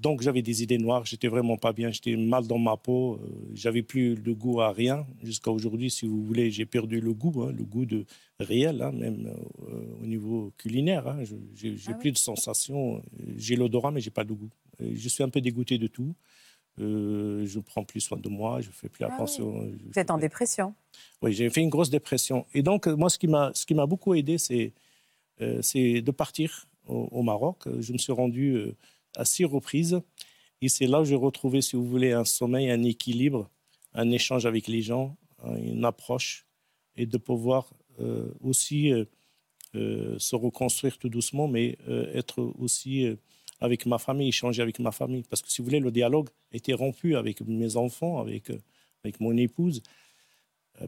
donc j'avais des idées noires, j'étais vraiment pas bien, j'étais mal dans ma peau, euh, j'avais plus le goût à rien. Jusqu'à aujourd'hui, si vous voulez, j'ai perdu le goût, hein, le goût de réel, hein, même euh, au niveau culinaire. Hein. j'ai ah plus de sensations, j'ai l'odorat, mais j'ai pas de goût. je suis un peu dégoûté de tout. Euh, je prends plus soin de moi, je fais plus ah attention.
Vous êtes en dépression
Oui, j'ai fait une grosse dépression. Et donc, moi, ce qui m'a, beaucoup aidé, c'est, c'est de partir au, au, Maroc. Je me suis rendu à six reprises. Et c'est là où j'ai retrouvé, si vous voulez, un sommeil, un équilibre, un échange avec les gens, une approche, et de pouvoir euh, aussi euh, euh, se reconstruire tout doucement, mais être aussi avec ma famille, échanger avec ma famille. Parce que si vous voulez, le dialogue était rompu avec mes enfants, avec, avec mon épouse.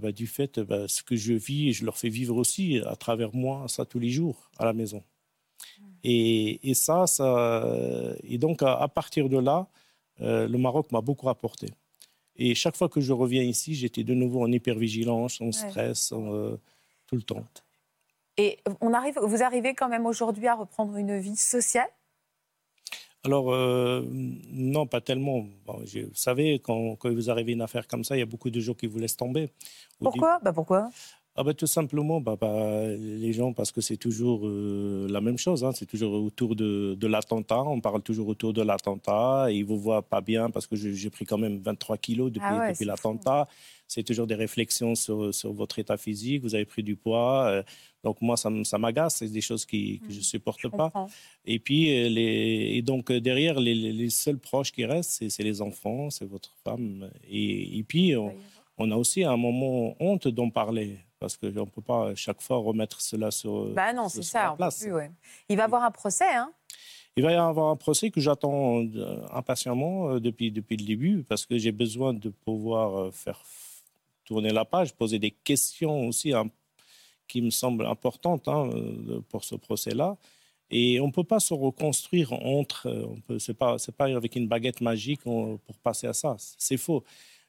Bah, du fait, bah, ce que je vis, je leur fais vivre aussi à travers moi, ça tous les jours, à la maison. Et, ça, ça, et donc à, partir de là, euh, le Maroc m'a beaucoup apporté. Et chaque fois que je reviens ici, j'étais de nouveau en hypervigilance, en stress, euh, tout le temps.
Et on arrive, vous arrivez quand même aujourd'hui à reprendre une vie sociale?
Alors, euh, non, pas tellement. vous savez, quand, quand, vous arrivez à une affaire comme ça, il y a beaucoup de gens qui vous laissent tomber.
Pourquoi? bah Pourquoi?
Ah bah, tout simplement, bah, bah, les gens, parce que c'est toujours euh, la même chose, hein, c'est toujours autour de, de l'attentat, on parle toujours autour de l'attentat, et ils vous voient pas bien parce que j'ai pris quand même 23 kilos depuis, ah depuis l'attentat. C'est toujours des réflexions sur, sur, votre état physique, vous avez pris du poids. Euh, donc moi, ça, ça m'agace, c'est des choses qui, que je ne mmh, supporte pas. Et puis, euh, les, et donc derrière, les, les, seuls proches qui restent, c'est les enfants, c'est votre femme. Et, et puis, on, on a aussi un moment honte d'en parler parce qu'on ne peut pas chaque fois remettre cela sur,
bah non, c'est ça, place. Plus, Il va y avoir un procès, hein
il va y avoir un procès que j'attends euh, impatiemment euh, depuis, depuis le début, parce que j'ai besoin de pouvoir euh, faire tourner la page, poser des questions aussi hein, qui me semble importante hein, pour ce procès-là. Et on ne peut pas se reconstruire entre. Ce n'est pas, pas avec une baguette magique pour passer à ça. C'est faux.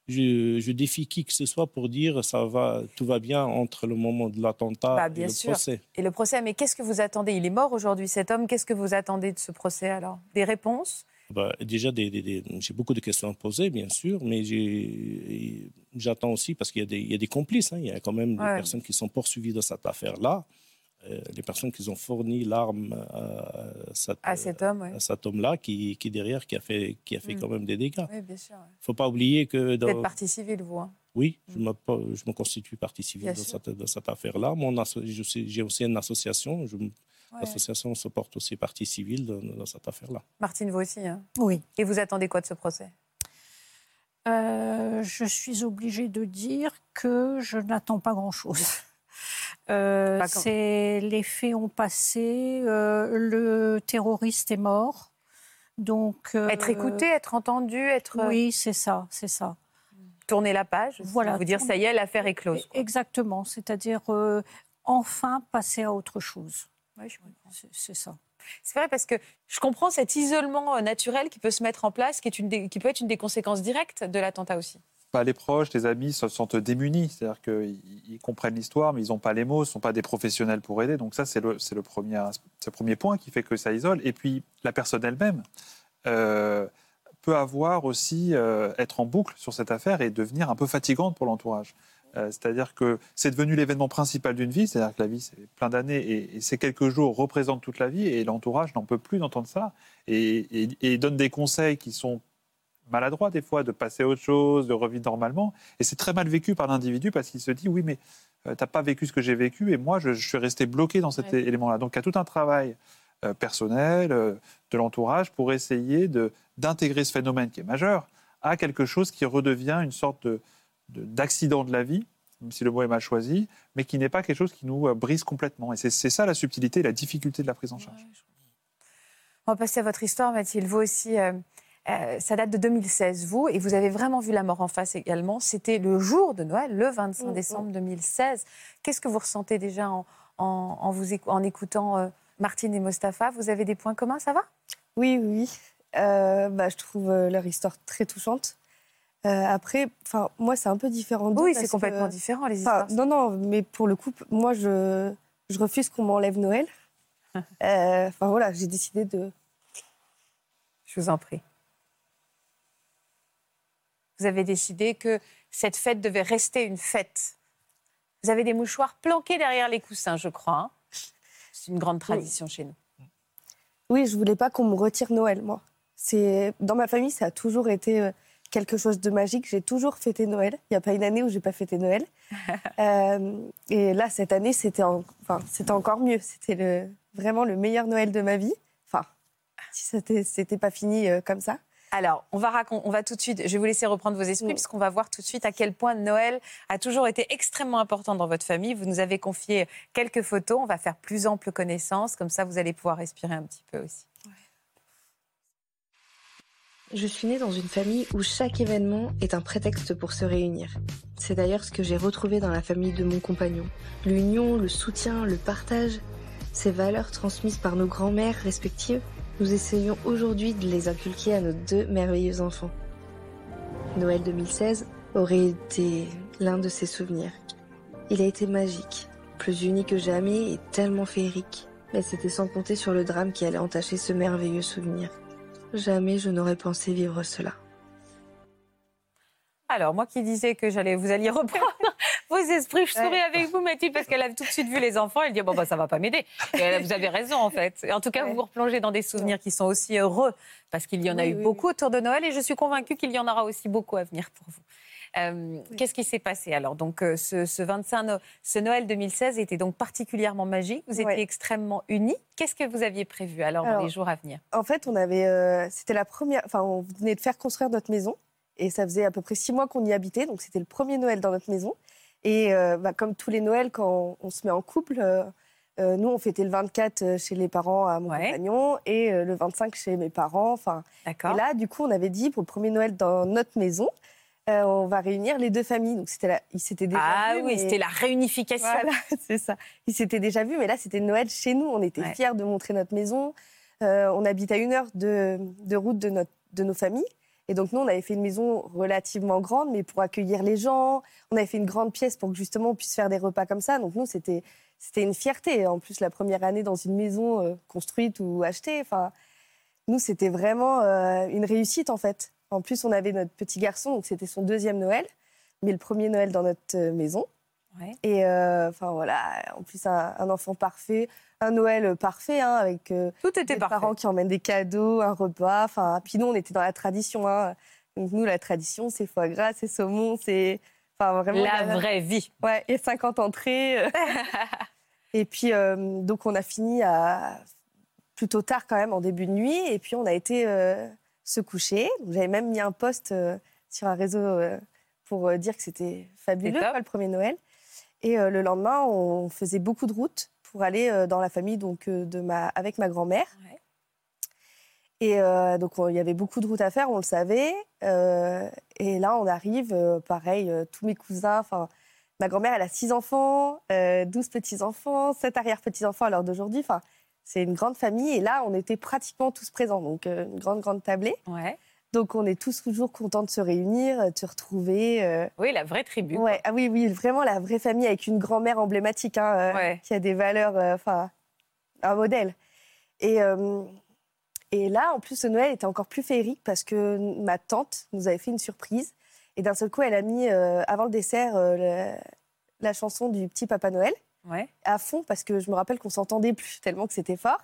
Je, défie qui que ce soit pour dire ça va, tout va bien entre le moment de l'attentat bah, et le sûr. procès.
Et le procès, mais qu'est-ce que vous attendez? Il est mort aujourd'hui, cet homme. Qu'est-ce que vous attendez de ce procès alors? Des réponses?
Bah, Déjà, j'ai beaucoup de questions à poser, bien sûr, mais j'attends aussi parce qu'il y, a des complices. Hein. il y a quand même des personnes qui sont poursuivies dans cette affaire-là. Euh, les personnes qui ont fourni l'arme
à, cet homme,
à cet homme-là, qui, qui, derrière, qui a fait, qui a fait mm. quand même des dégâts.
Il ne
faut pas oublier que...
Dans... Vous êtes partie civile, vous hein.
Oui, je, mm. me, je me constitue partie civile dans cette, affaire-là. J'ai aussi une association. L'association se porte aussi partie civile dans, cette affaire-là.
Martine, vous aussi hein
Oui.
Et vous attendez quoi de ce procès?
Euh, Je suis obligée de dire que je n'attends pas grand-chose. Euh, c'est les faits ont passé, euh, le terroriste est mort. Donc
euh, être écouté, être entendu, être
oui, c'est ça, c'est ça.
Tourner la page, voilà, vous dire ça y est, l'affaire est close.
Exactement, c'est-à-dire enfin passer à autre chose. Oui, c'est ça.
C'est vrai parce que je comprends cet isolement naturel qui peut se mettre en place, qui, est une qui peut être une des conséquences directes de l'attentat aussi
les proches, les amis se sentent démunis. C'est-à-dire qu'ils comprennent l'histoire, mais ils n'ont pas les mots, ne sont pas des professionnels pour aider. Donc ça, c'est le, premier, premier point qui fait que ça isole. Et puis, la personne elle-même euh, peut avoir aussi, euh, être en boucle sur cette affaire et devenir un peu fatigante pour l'entourage. Euh, c'est-à-dire que c'est devenu l'événement principal d'une vie, c'est-à-dire que la vie, c'est plein d'années, et, ces quelques jours représentent toute la vie, et l'entourage n'en peut plus d'entendre ça, et, et, donne des conseils qui sont maladroit des fois de passer à autre chose, de revivre normalement. Et c'est très mal vécu par l'individu parce qu'il se dit oui, mais euh, tu n'as pas vécu ce que j'ai vécu et moi, je, suis resté bloqué dans cet élément-là. Donc il y a tout un travail euh, personnel euh, de l'entourage pour essayer d'intégrer ce phénomène qui est majeur à quelque chose qui redevient une sorte d'accident de, la vie, même si le mot est mal choisi, mais qui n'est pas quelque chose qui nous brise complètement. Et c'est ça la subtilité et la difficulté de la prise en charge.
On va passer à votre histoire, Mathilde. Vous aussi, euh, ça date de 2016, vous, et vous avez vraiment vu la mort en face également. C'était le jour de Noël, le 25 mm, décembre 2016. Mm. Qu'est-ce que vous ressentez déjà en, vous, en écoutant euh, Martine et Mostafa? Vous avez des points communs, ça va?
Oui, oui. Euh, bah, je trouve leur histoire très touchante. après, moi, c'est un peu différent.
Oui, c'est complètement différent, les histoires.
Non, non, mais pour le coup, moi, je, je refuse qu'on m'enlève Noël. [LAUGHS] Enfin, voilà, j'ai décidé de...
Je vous en prie vous avez décidé que cette fête devait rester une fête. Vous avez des mouchoirs planqués derrière les coussins, je crois. Hein. C'est une grande tradition chez nous.
Oui, je voulais pas qu'on me retire Noël, moi. C'est dans ma famille, ça a toujours été euh, quelque chose de magique. J'ai toujours fêté Noël. Il n'y a pas une année où j'ai pas fêté Noël. [LAUGHS] Euh, et là, cette année, c'était enfin, encore mieux. C'était le... vraiment le meilleur Noël de ma vie. Enfin, si c'était, c'était pas fini euh, comme ça.
Alors, on va, on va tout de suite, je vais vous laisser reprendre vos esprits, puisqu'on va voir tout de suite à quel point Noël a toujours été extrêmement important dans votre famille. Vous nous avez confié quelques photos, on va faire plus ample connaissance, comme ça vous allez pouvoir respirer un petit peu aussi.
Je suis née dans une famille où chaque événement est un prétexte pour se réunir. C'est d'ailleurs ce que j'ai retrouvé dans la famille de mon compagnon. L'union, le soutien, le partage, ces valeurs transmises par nos grands-mères respectives nous essayons aujourd'hui de les inculquer à nos deux merveilleux enfants. Noël 2016 aurait été l'un de ces souvenirs. Il a été magique, plus unique que jamais et tellement féerique. Mais c'était sans compter sur le drame qui allait entacher ce merveilleux souvenir. Jamais je n'aurais pensé vivre cela.
Alors, moi qui disais que j'allais, vous alliez reprendre [LAUGHS] vos esprits, je souris avec vous, Mathilde, parce qu'elle a tout de suite vu les enfants. Elle dit bon bah ça va pas m'aider. Et vous avez raison en fait. En tout cas, vous vous replongez dans des souvenirs qui sont aussi heureux, parce qu'il y en a eu beaucoup autour de Noël, et je suis convaincue qu'il y en aura aussi beaucoup à venir pour vous. Euh, qu'est-ce qui s'est passé alors? Donc, euh, ce, 25 ce Noël 2016 était donc particulièrement magique. Vous étiez extrêmement unis. Qu'est-ce que vous aviez prévu alors, dans les jours à venir?
En fait, on avait, euh, c'était la première. Enfin, on venait de faire construire notre maison. Et ça faisait à peu près six mois qu'on y habitait, donc c'était le premier Noël dans notre maison. Et euh, bah, comme tous les Noëls, quand on, se met en couple, euh, euh, nous, on fêtait le 24 chez les parents à mon compagnon et le 25 chez mes parents. Enfin, et là, du coup, on avait dit pour le premier Noël dans notre maison, on va réunir les deux familles. Donc c'était, la... ils s'étaient déjà
Ah
vus,
oui,
mais-
c'était la réunification.
Voilà, [LAUGHS] c'est ça. Ils s'étaient déjà vus, mais là, c'était Noël chez nous. On était
Ouais.
fiers de montrer notre maison. On habite à une heure de, de route de, notre, de nos familles. Et donc, nous, on avait fait une maison relativement grande, mais pour accueillir les gens. On avait fait une grande pièce pour que justement on puisse faire des repas comme ça. Donc, nous, c'était, c'était une fierté. En plus, la première année dans une maison euh, construite ou achetée. Enfin, nous, c'était vraiment euh, une réussite, en fait. En plus, on avait notre petit garçon, donc c'était son deuxième Noël, mais le premier Noël dans notre euh, maison.
Ouais.
Et euh, enfin voilà, en plus un, un enfant parfait, un Noël parfait hein, avec euh,
Tout était
des
parfait.
parents qui emmènent des cadeaux, un repas. Enfin, puis nous on était dans la tradition. Hein. Donc nous la tradition c'est foie gras, c'est saumon, c'est enfin vraiment
La vraie vie.
Ouais, et 50 entrées. [LAUGHS] et puis euh, donc on a fini à plutôt tard quand même en début de nuit et puis on a été euh, se coucher. J'avais même mis un post euh, sur un réseau euh, pour dire que c'était fabuleux quoi, le premier Noël. Et euh, le lendemain, on faisait beaucoup de routes pour aller euh, dans la famille donc euh, de ma avec ma grand-mère.
Ouais.
Et euh, donc on- il y avait beaucoup de routes à faire, on le savait. Euh, et là, on arrive, euh, pareil, tous mes cousins. Enfin, ma grand-mère, elle a six enfants, euh, 12 petits-enfants, sept arrière-petits-enfants à l'heure d'aujourd'hui. Enfin, c'est une grande famille. Et là, on était pratiquement tous présents. Donc, une grande, grande tablée.
Ouais.
Donc, on est tous toujours contents de se réunir, euh, de se retrouver. euh.
Oui, la vraie tribu.
Ouais, ah oui, oui, vraiment la vraie famille avec une grand-mère emblématique, hein, euh,
Ouais.
qui a des valeurs, euh, enfin, un modèle. Et, et là, en plus, ce Noël était encore plus féerique parce que ma tante nous avait fait une surprise. Et d'un seul coup, elle a mis, avant le dessert, le- la chanson du petit Papa Noël
Ouais.
à fond parce que je me rappelle qu'on s'entendait plus tellement que c'était fort.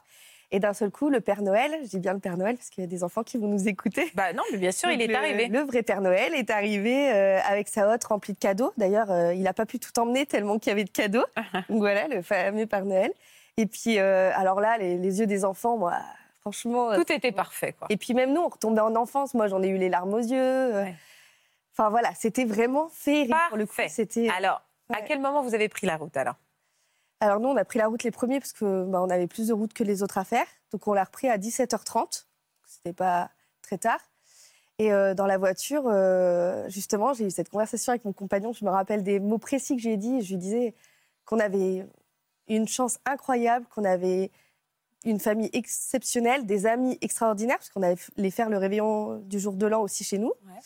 Et d'un seul coup, le Père Noël, je dis bien le Père Noël parce qu'il y a des enfants qui vont nous écouter.
Bah non, mais bien sûr, il est
le-
arrivé.
Le vrai Père Noël est arrivé euh, avec sa hotte remplie de cadeaux. D'ailleurs, euh, il n'a pas pu tout emmener tellement qu'il y avait de cadeaux. [LAUGHS] Donc voilà, le fameux Père Noël. Et puis, euh, alors là, les, les yeux des enfants, moi, franchement.
Tout était parfait, quoi.
Et puis même nous, on retombait en enfance. Moi, j'en ai eu les larmes aux yeux.
Ouais.
Enfin voilà, c'était vraiment féerique pour le coup. C'était.
Alors, à quel moment vous avez pris la route alors?
Alors nous, on a pris la route les premiers parce que bah, on avait plus de route que les autres à faire. Donc on l'a repris à 17h30. C'était pas très tard. Et euh, dans la voiture, euh, justement, j'ai eu cette conversation avec mon compagnon. Je me rappelle des mots précis que j'ai dit. Je lui disais qu'on avait une chance incroyable, qu'on avait une famille exceptionnelle, des amis extraordinaires, parce qu'on allait faire le réveillon du jour de l'an aussi chez nous.
Ouais.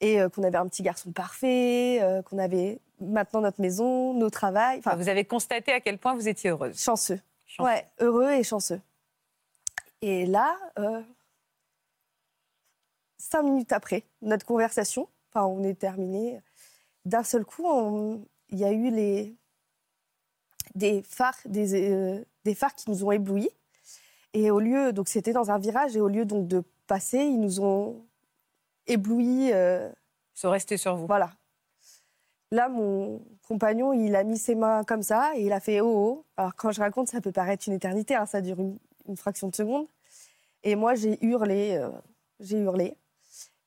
Et euh, qu'on avait un petit garçon parfait, qu'on avait maintenant notre maison, nos travails. Enfin,
Vous avez constaté à quel point vous étiez heureuse.
chanceux.
Chanceux.
Ouais, heureux et chanceux. Et là, euh, cinq minutes après notre conversation, enfin, on est terminé. D'un seul coup, il y a eu les, des phares, des, euh, des phares qui nous ont éblouis. Et au lieu, donc c'était dans un virage, et au lieu donc de passer, ils nous ont éblouis. euh,
Se rester sur vous.
voilà. Là, mon compagnon, il a mis ses mains comme ça et il a fait oh oh. Alors, quand je raconte, ça peut paraître une éternité, hein, ça dure une, fraction de seconde. Et moi, j'ai hurlé, euh, j'ai hurlé.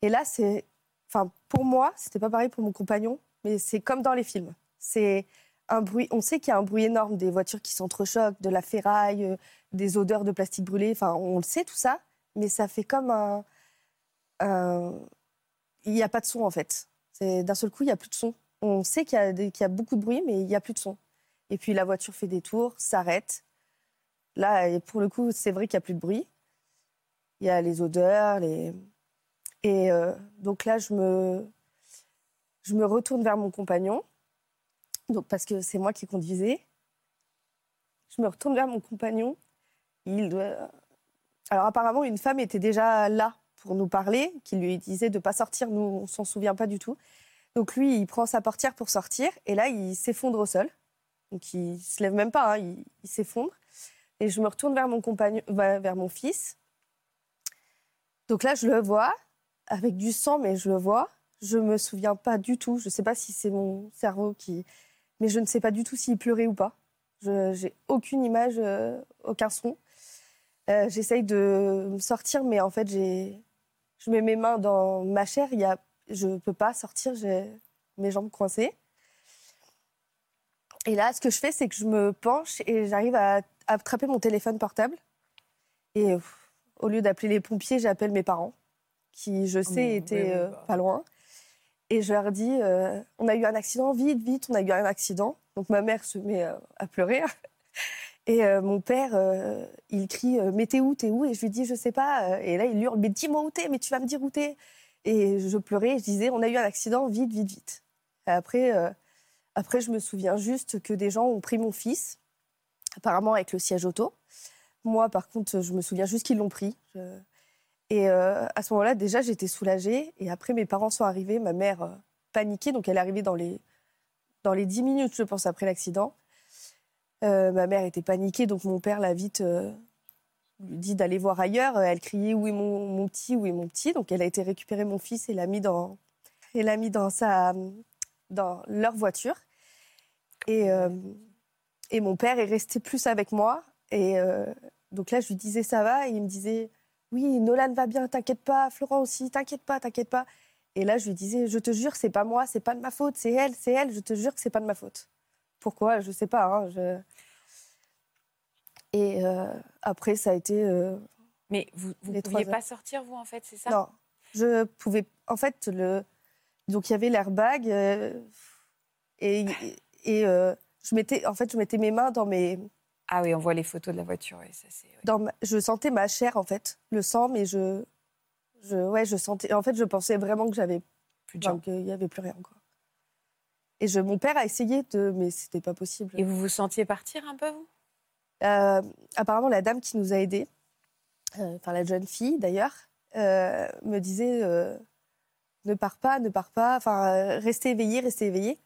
Et là, c'est. Enfin, pour moi, c'était pas pareil pour mon compagnon, mais c'est comme dans les films. C'est un bruit. On sait qu'il y a un bruit énorme des voitures qui s'entrechoquent, de la ferraille, euh, des odeurs de plastique brûlé. Enfin, on le sait tout ça, mais ça fait comme un. Il n'y a pas de son en fait. D'un seul coup, il n'y a plus de son. On sait qu'il y, a beaucoup de bruit, mais il n'y a plus de son. Et puis la voiture fait des tours, s'arrête. Là, pour le coup, c'est vrai qu'il n'y a plus de bruit. Il y a les odeurs, les... Et euh, donc là, je me, je me retourne vers mon compagnon, donc parce que c'est moi qui conduisais. Je me retourne vers mon compagnon. Il doit- Alors apparemment, une femme était déjà là pour nous parler, qui lui disait de ne pas sortir. Nous, on s'en souvient pas du tout. Donc lui, il prend sa portière pour sortir, et là, il s'effondre au sol. Donc il se lève même pas, hein, il, s'effondre. Et je me retourne vers mon compagnon, vers mon fils. Donc là, je le vois avec du sang, mais je le vois. Je me souviens pas du tout. Je sais pas si c'est mon cerveau qui, mais je ne sais pas du tout s'il pleurait ou pas. Je j'ai aucune image, euh, aucun son. Euh, J'essaye de me sortir, mais en fait, j'ai, je mets mes mains dans ma chair. Il y a, je peux pas sortir. J'ai mes jambes coincées. Et là, ce que je fais, c'est que je me penche et j'arrive à attraper mon téléphone portable. Et pff, au lieu d'appeler les pompiers, j'appelle mes parents, qui, je sais,
mais
étaient euh,
bah.
pas loin. Et je leur dis, euh, on a eu un accident, vite, vite, on a eu un accident. Donc ma mère se met euh, à pleurer. [LAUGHS] Et euh, mon père, euh, il crie, euh, mais t'es où, t'es où? Et je lui dis, je sais pas. Et là, il hurle, mais dis-moi où t'es, mais tu vas me dire où t'es. Et je pleurais, je disais, on a eu un accident, vite, vite, vite. Après, euh, après, je me souviens juste que des gens ont pris mon fils, apparemment avec le siège auto. Moi, par contre, je me souviens juste qu'ils l'ont pris. Et euh, à ce moment-là, déjà, j'étais soulagée. Et après, mes parents sont arrivés, ma mère euh, paniquée, donc elle est arrivée dans les, dans les 10 minutes, je pense, après l'accident. Ma mère était paniquée, donc mon père l'a vite lui dit d'aller voir ailleurs. Elle criait où est mon, petit, où est mon petit? Donc elle a été récupérer mon fils et l'a mis dans, l'a mis dans sa, dans leur voiture. Et, euh, et mon père est resté plus avec moi. Et euh, donc là, je lui disais ça va, et il me disait oui, Nolan va bien, t'inquiète pas, Florent aussi, t'inquiète pas, t'inquiète pas. Et là, je lui disais, je te jure, c'est pas moi, c'est pas de ma faute, c'est elle, c'est elle, je te jure que c'est pas de ma faute. Pourquoi? Je sais pas. hein, je... Et euh, après, ça a été. euh,
Mais vous ne pouviez pas sortir, vous, en fait, c'est ça?
Non, je pouvais. En fait, le. Donc, il y avait l'airbag euh, et, et je mettais. En fait, je mettais mes mains dans mes.
Ah oui, on voit les photos de la voiture. oui, ça, oui.
Dans ma- Je sentais ma chair, en fait, le sang, mais je. je ouais, je sentais. En fait, je pensais vraiment que j'avais
Plus de
Enfin, qu'il n'y avait plus rien. Quoi. Et je, mon père a essayé de. Mais c'était pas possible.
Et vous vous sentiez partir un peu, vous?
Apparemment, la dame qui nous a aidés, euh, enfin la jeune fille d'ailleurs, euh, me disait euh, ne pars pas, ne pars pas, enfin euh, restez éveillé, restez éveillé.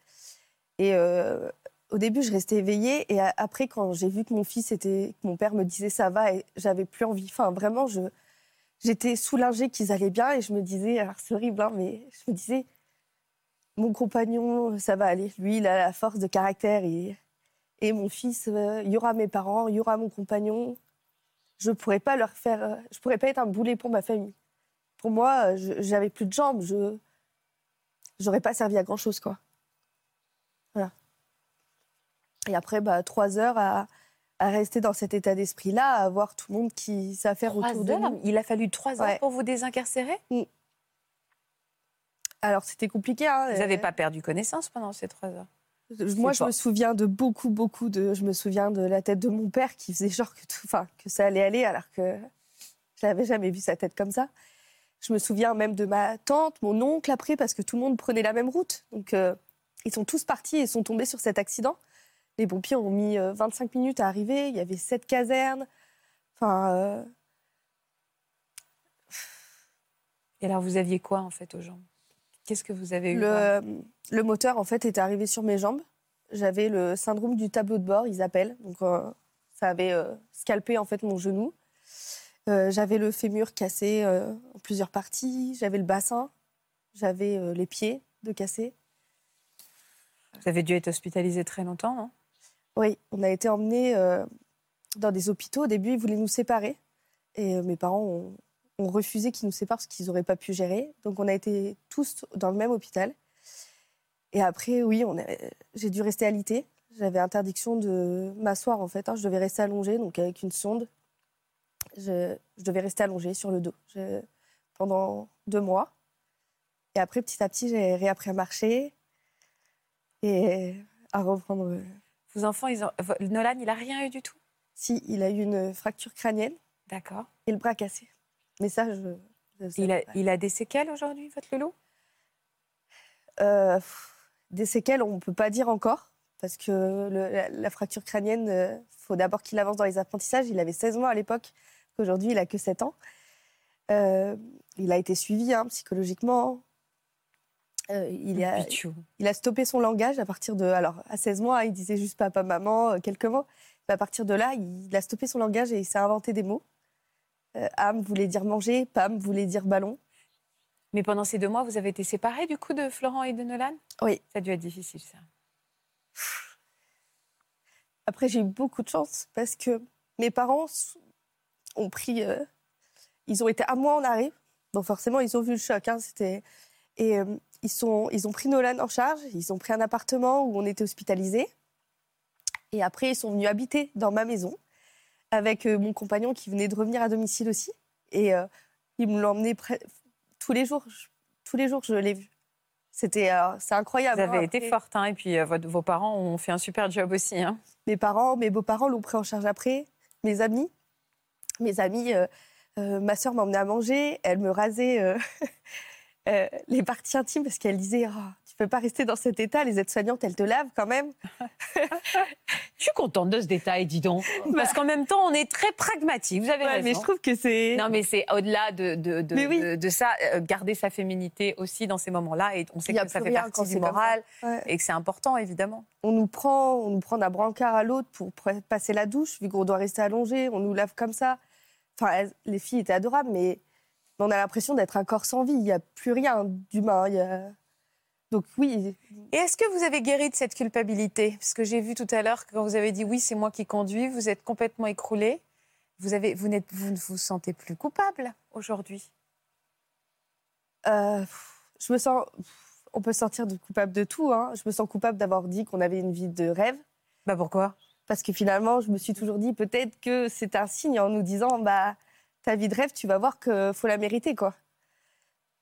Et euh, au début, je restais éveillée, et après, quand j'ai vu que mon fils était, que mon père me disait ça va, et j'avais plus envie. Enfin, vraiment, je j'étais soulagée qu'ils allaient bien, et je me disais, alors c'est horrible, hein, mais je me disais, mon compagnon, ça va aller. Lui, il a la force de caractère, et mon fils, euh, il y aura mes parents, il y aura mon compagnon. Je pourrais pas leur faire, euh, je pourrais pas être un boulet pour ma famille. Pour moi, euh, j'avais plus de jambes, je j'aurais pas servi à grand chose quoi. Voilà. Et après, bah, trois heures à, à rester dans cet état d'esprit-là, à voir tout le monde qui s'affaire autour de nous.
Il a fallu trois heures
Ouais.
pour vous désincarcérer?
Alors c'était compliqué. Hein,
Vous n'avez pas perdu connaissance pendant ces trois heures?
Moi, je
pas-
me souviens de beaucoup, beaucoup de. Je me souviens de la tête de mon père qui faisait genre que, tout... enfin, que ça allait aller, alors que je n'avais jamais vu sa tête comme ça. Je me souviens même de ma tante, mon oncle après, parce que tout le monde prenait la même route. Donc, euh, ils sont tous partis et sont tombés sur cet accident. Les pompiers ont mis euh, 25 minutes à arriver. Il y avait sept casernes. Enfin, euh,
Et alors, vous aviez quoi, en fait, aux jambes? Qu'est-ce que vous avez eu
le, le moteur, en fait, était arrivé sur mes jambes. J'avais le syndrome du tableau de bord, ils appellent. Donc, euh, ça avait euh, scalpé, en fait, mon genou. Euh, j'avais le fémur cassé euh, en plusieurs parties. J'avais le bassin. J'avais les pieds de cassés.
Vous avez dû être hospitalisé très longtemps, non?
Oui, on a été emmenés euh, dans des hôpitaux. Au début, ils voulaient nous séparer. Et mes parents ont, ont refusé qu'ils nous séparent parce qu'ils n'auraient pas pu gérer. Donc, on a été tous dans le même hôpital. Et après, oui, on a- j'ai dû rester alité. J'avais interdiction de m'asseoir, en fait. hein. Je devais rester allongée, donc avec une sonde. Je, je devais rester allongée sur le dos Je- pendant deux mois. Et après, petit à petit, j'ai réappris à marcher et à reprendre euh,
Vos enfants, ils ont... Nolan, il a rien eu du tout?
Si, il a eu une fracture crânienne
D'accord.
et le bras cassé. Mais ça, je.
Il a,
pas.
il a des séquelles aujourd'hui, votre Lolo
Euh, des séquelles, on ne peut pas dire encore. Parce que le- la, la fracture crânienne, il faut d'abord qu'il avance dans les apprentissages. Il avait 16 mois à l'époque. Aujourd'hui, il a que 7 ans. Euh, il a été suivi hein, psychologiquement. Euh, il, a, il a stoppé son langage à partir de. Alors, à 16 mois, il disait juste papa, maman, euh, quelques mots. Mais à partir de là, il a stoppé son langage et il s'est inventé des mots. Euh, âme voulait dire manger, Pam voulait dire ballon.
Mais pendant ces deux mois, vous avez été séparés du coup de Florent et de Nolan?
Oui.
Ça a dû être difficile, ça.
Après, j'ai eu beaucoup de chance parce que mes parents ont pris. euh, ils ont été à moi en arrêt. Donc, forcément, ils ont vu le choc. hein, c'était... Et euh, ils, sont, ils ont pris Nolan en charge. Ils ont pris un appartement où on était hospitalisés. Et après, ils sont venus habiter dans ma maison avec euh, mon compagnon qui venait de revenir à domicile aussi. Et euh, ils me pre- tous les jours. Je- tous les jours, je l'ai vu. C'était, euh, c'est incroyable.
Vous avez
hein.
été
Après,
forte, hein, et puis euh, votre- vos parents ont fait un super job aussi. hein.
Mes parents, mes beaux-parents l'ont pris en charge après. Mes amis, mes amis, ma sœur m'emmenait à manger. Elle me rasait [LAUGHS] les parties intimes parce qu'elle disait oh, Tu peux pas rester dans cet état. Les aides-soignantes, elles te lavent quand même. [LAUGHS]
Je suis contente de ce détail, dis donc. [LAUGHS] Parce qu'en même temps, on est très pragmatique. Vous avez
Ouais,
raison.
mais je trouve que c'est.
Non, mais c'est au-delà de, de, de,
Mais oui.
de- de ça, euh, garder sa féminité aussi dans ces moments-là. Et on sait que ça fait partie du moral
Ouais.
et que c'est important, évidemment.
On nous prend, on nous prend d'un brancard à l'autre pour passer la douche, vu qu'on doit rester allongé. On nous lave comme ça. Enfin, elles- les filles étaient adorables, mais on a l'impression d'être un corps sans vie. Il n'y a plus rien d'humain. il y a- Donc oui,
Et est-ce que vous avez guéri de cette culpabilité? Parce que j'ai vu tout à l'heure que quand vous avez dit oui, c'est moi qui conduis, vous êtes complètement écroulé. Vous, avez, vous, n'êtes- vous ne vous sentez plus coupable aujourd'hui?
Euh, je me sens. On peut se sentir coupable de tout. hein. Je me sens coupable d'avoir dit qu'on avait une vie de rêve.
Bah pourquoi?
Parce que finalement, je me suis toujours dit peut-être que c'est un signe en nous disant bah, ta vie de rêve, tu vas voir qu'il faut la mériter. quoi.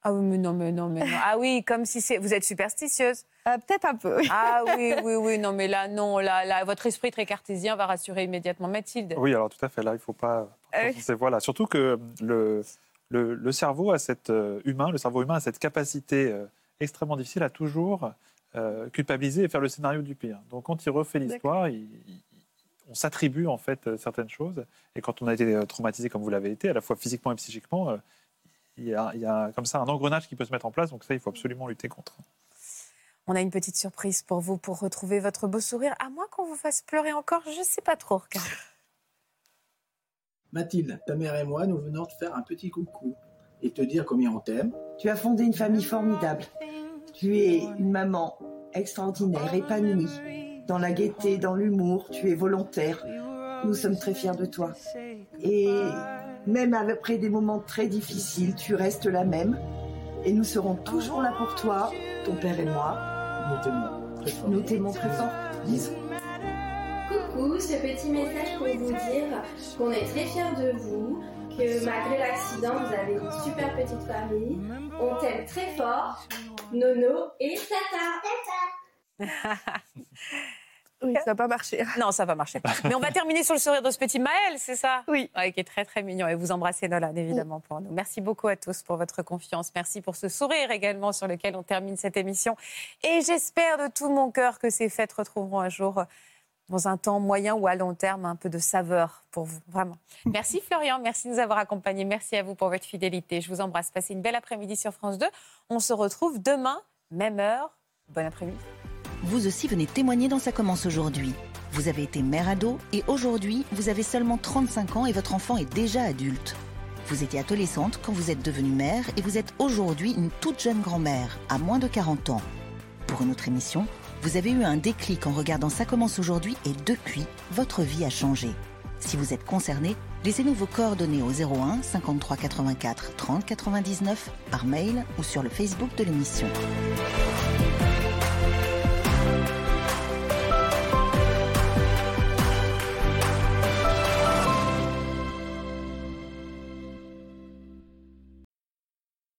Ah oui, mais non, mais non, mais non. Ah oui, comme si c'est. Vous êtes superstitieuse.
Euh, peut-être un peu. oui.
Ah [LAUGHS] oui, oui, oui, non, mais là, non, là, là, votre esprit très cartésien va rassurer immédiatement Mathilde.
Oui, alors tout à fait. Là, il ne faut pas. C'est- Voilà. Surtout que le, le, le cerveau a cette euh, humain, le cerveau humain a cette capacité euh, extrêmement difficile à toujours euh, culpabiliser et faire le scénario du pire. Donc, quand il refait l'histoire, il- il- on s'attribue en fait euh, certaines choses. Et quand on a été euh, traumatisé comme vous l'avez été, à la fois physiquement et psychiquement, euh, il y, a, il y a comme ça un engrenage qui peut se mettre en place. Donc ça, il faut absolument lutter contre.
On a une petite surprise pour vous pour retrouver votre beau sourire. À moins qu'on vous fasse pleurer encore, je ne sais pas trop. Regardez.
Mathilde, ta mère et moi, nous venons te faire un petit coucou et te dire combien on t'aime.
Tu as fondé une famille formidable. Tu es une maman extraordinaire, épanouie. Dans la gaieté, dans l'humour, tu es volontaire. Nous sommes très fiers de toi. Et même après des moments très difficiles, tu restes la même. Et nous serons toujours là pour toi, ton père et moi.
Nous t'aimons très fort.
Nous t'aimons très fort. Bisous.
Coucou, ce petit message pour vous dire qu'on est très fiers de vous, que malgré l'accident, vous avez une super petite famille. On t'aime très fort, Nono et Tata. [LAUGHS]
Oui, ça n'a pas marché. [LAUGHS]
Non, ça va marcher. Mais on va terminer sur le sourire de ce petit Maël, c'est ça?
Oui.
Ouais, qui est très très mignon. Et vous embrassez Nolan, évidemment, pour nous. Merci beaucoup à tous pour votre confiance. Merci pour ce sourire également sur lequel on termine cette émission. Et j'espère de tout mon cœur que ces fêtes retrouveront un jour, euh, dans un temps moyen ou à long terme, un peu de saveur pour vous. Vraiment. Merci [LAUGHS] Florian, merci de nous avoir accompagnés. Merci à vous pour votre fidélité. Je vous embrasse. Passez une belle après-midi sur France 2. On se retrouve demain, même heure. Bon après-midi.
Vous aussi venez témoigner dans Ça commence aujourd'hui. Vous avez été mère ado et aujourd'hui, vous avez seulement 35 ans et votre enfant est déjà adulte. Vous étiez adolescente quand vous êtes devenue mère et vous êtes aujourd'hui une toute jeune grand-mère, à moins de 40 ans. Pour une autre émission, vous avez eu un déclic en regardant Ça commence aujourd'hui et depuis, votre vie a changé. Si vous êtes concerné, laissez-nous vos coordonnées au 01 53 84 30 99 par mail ou sur le Facebook de l'émission.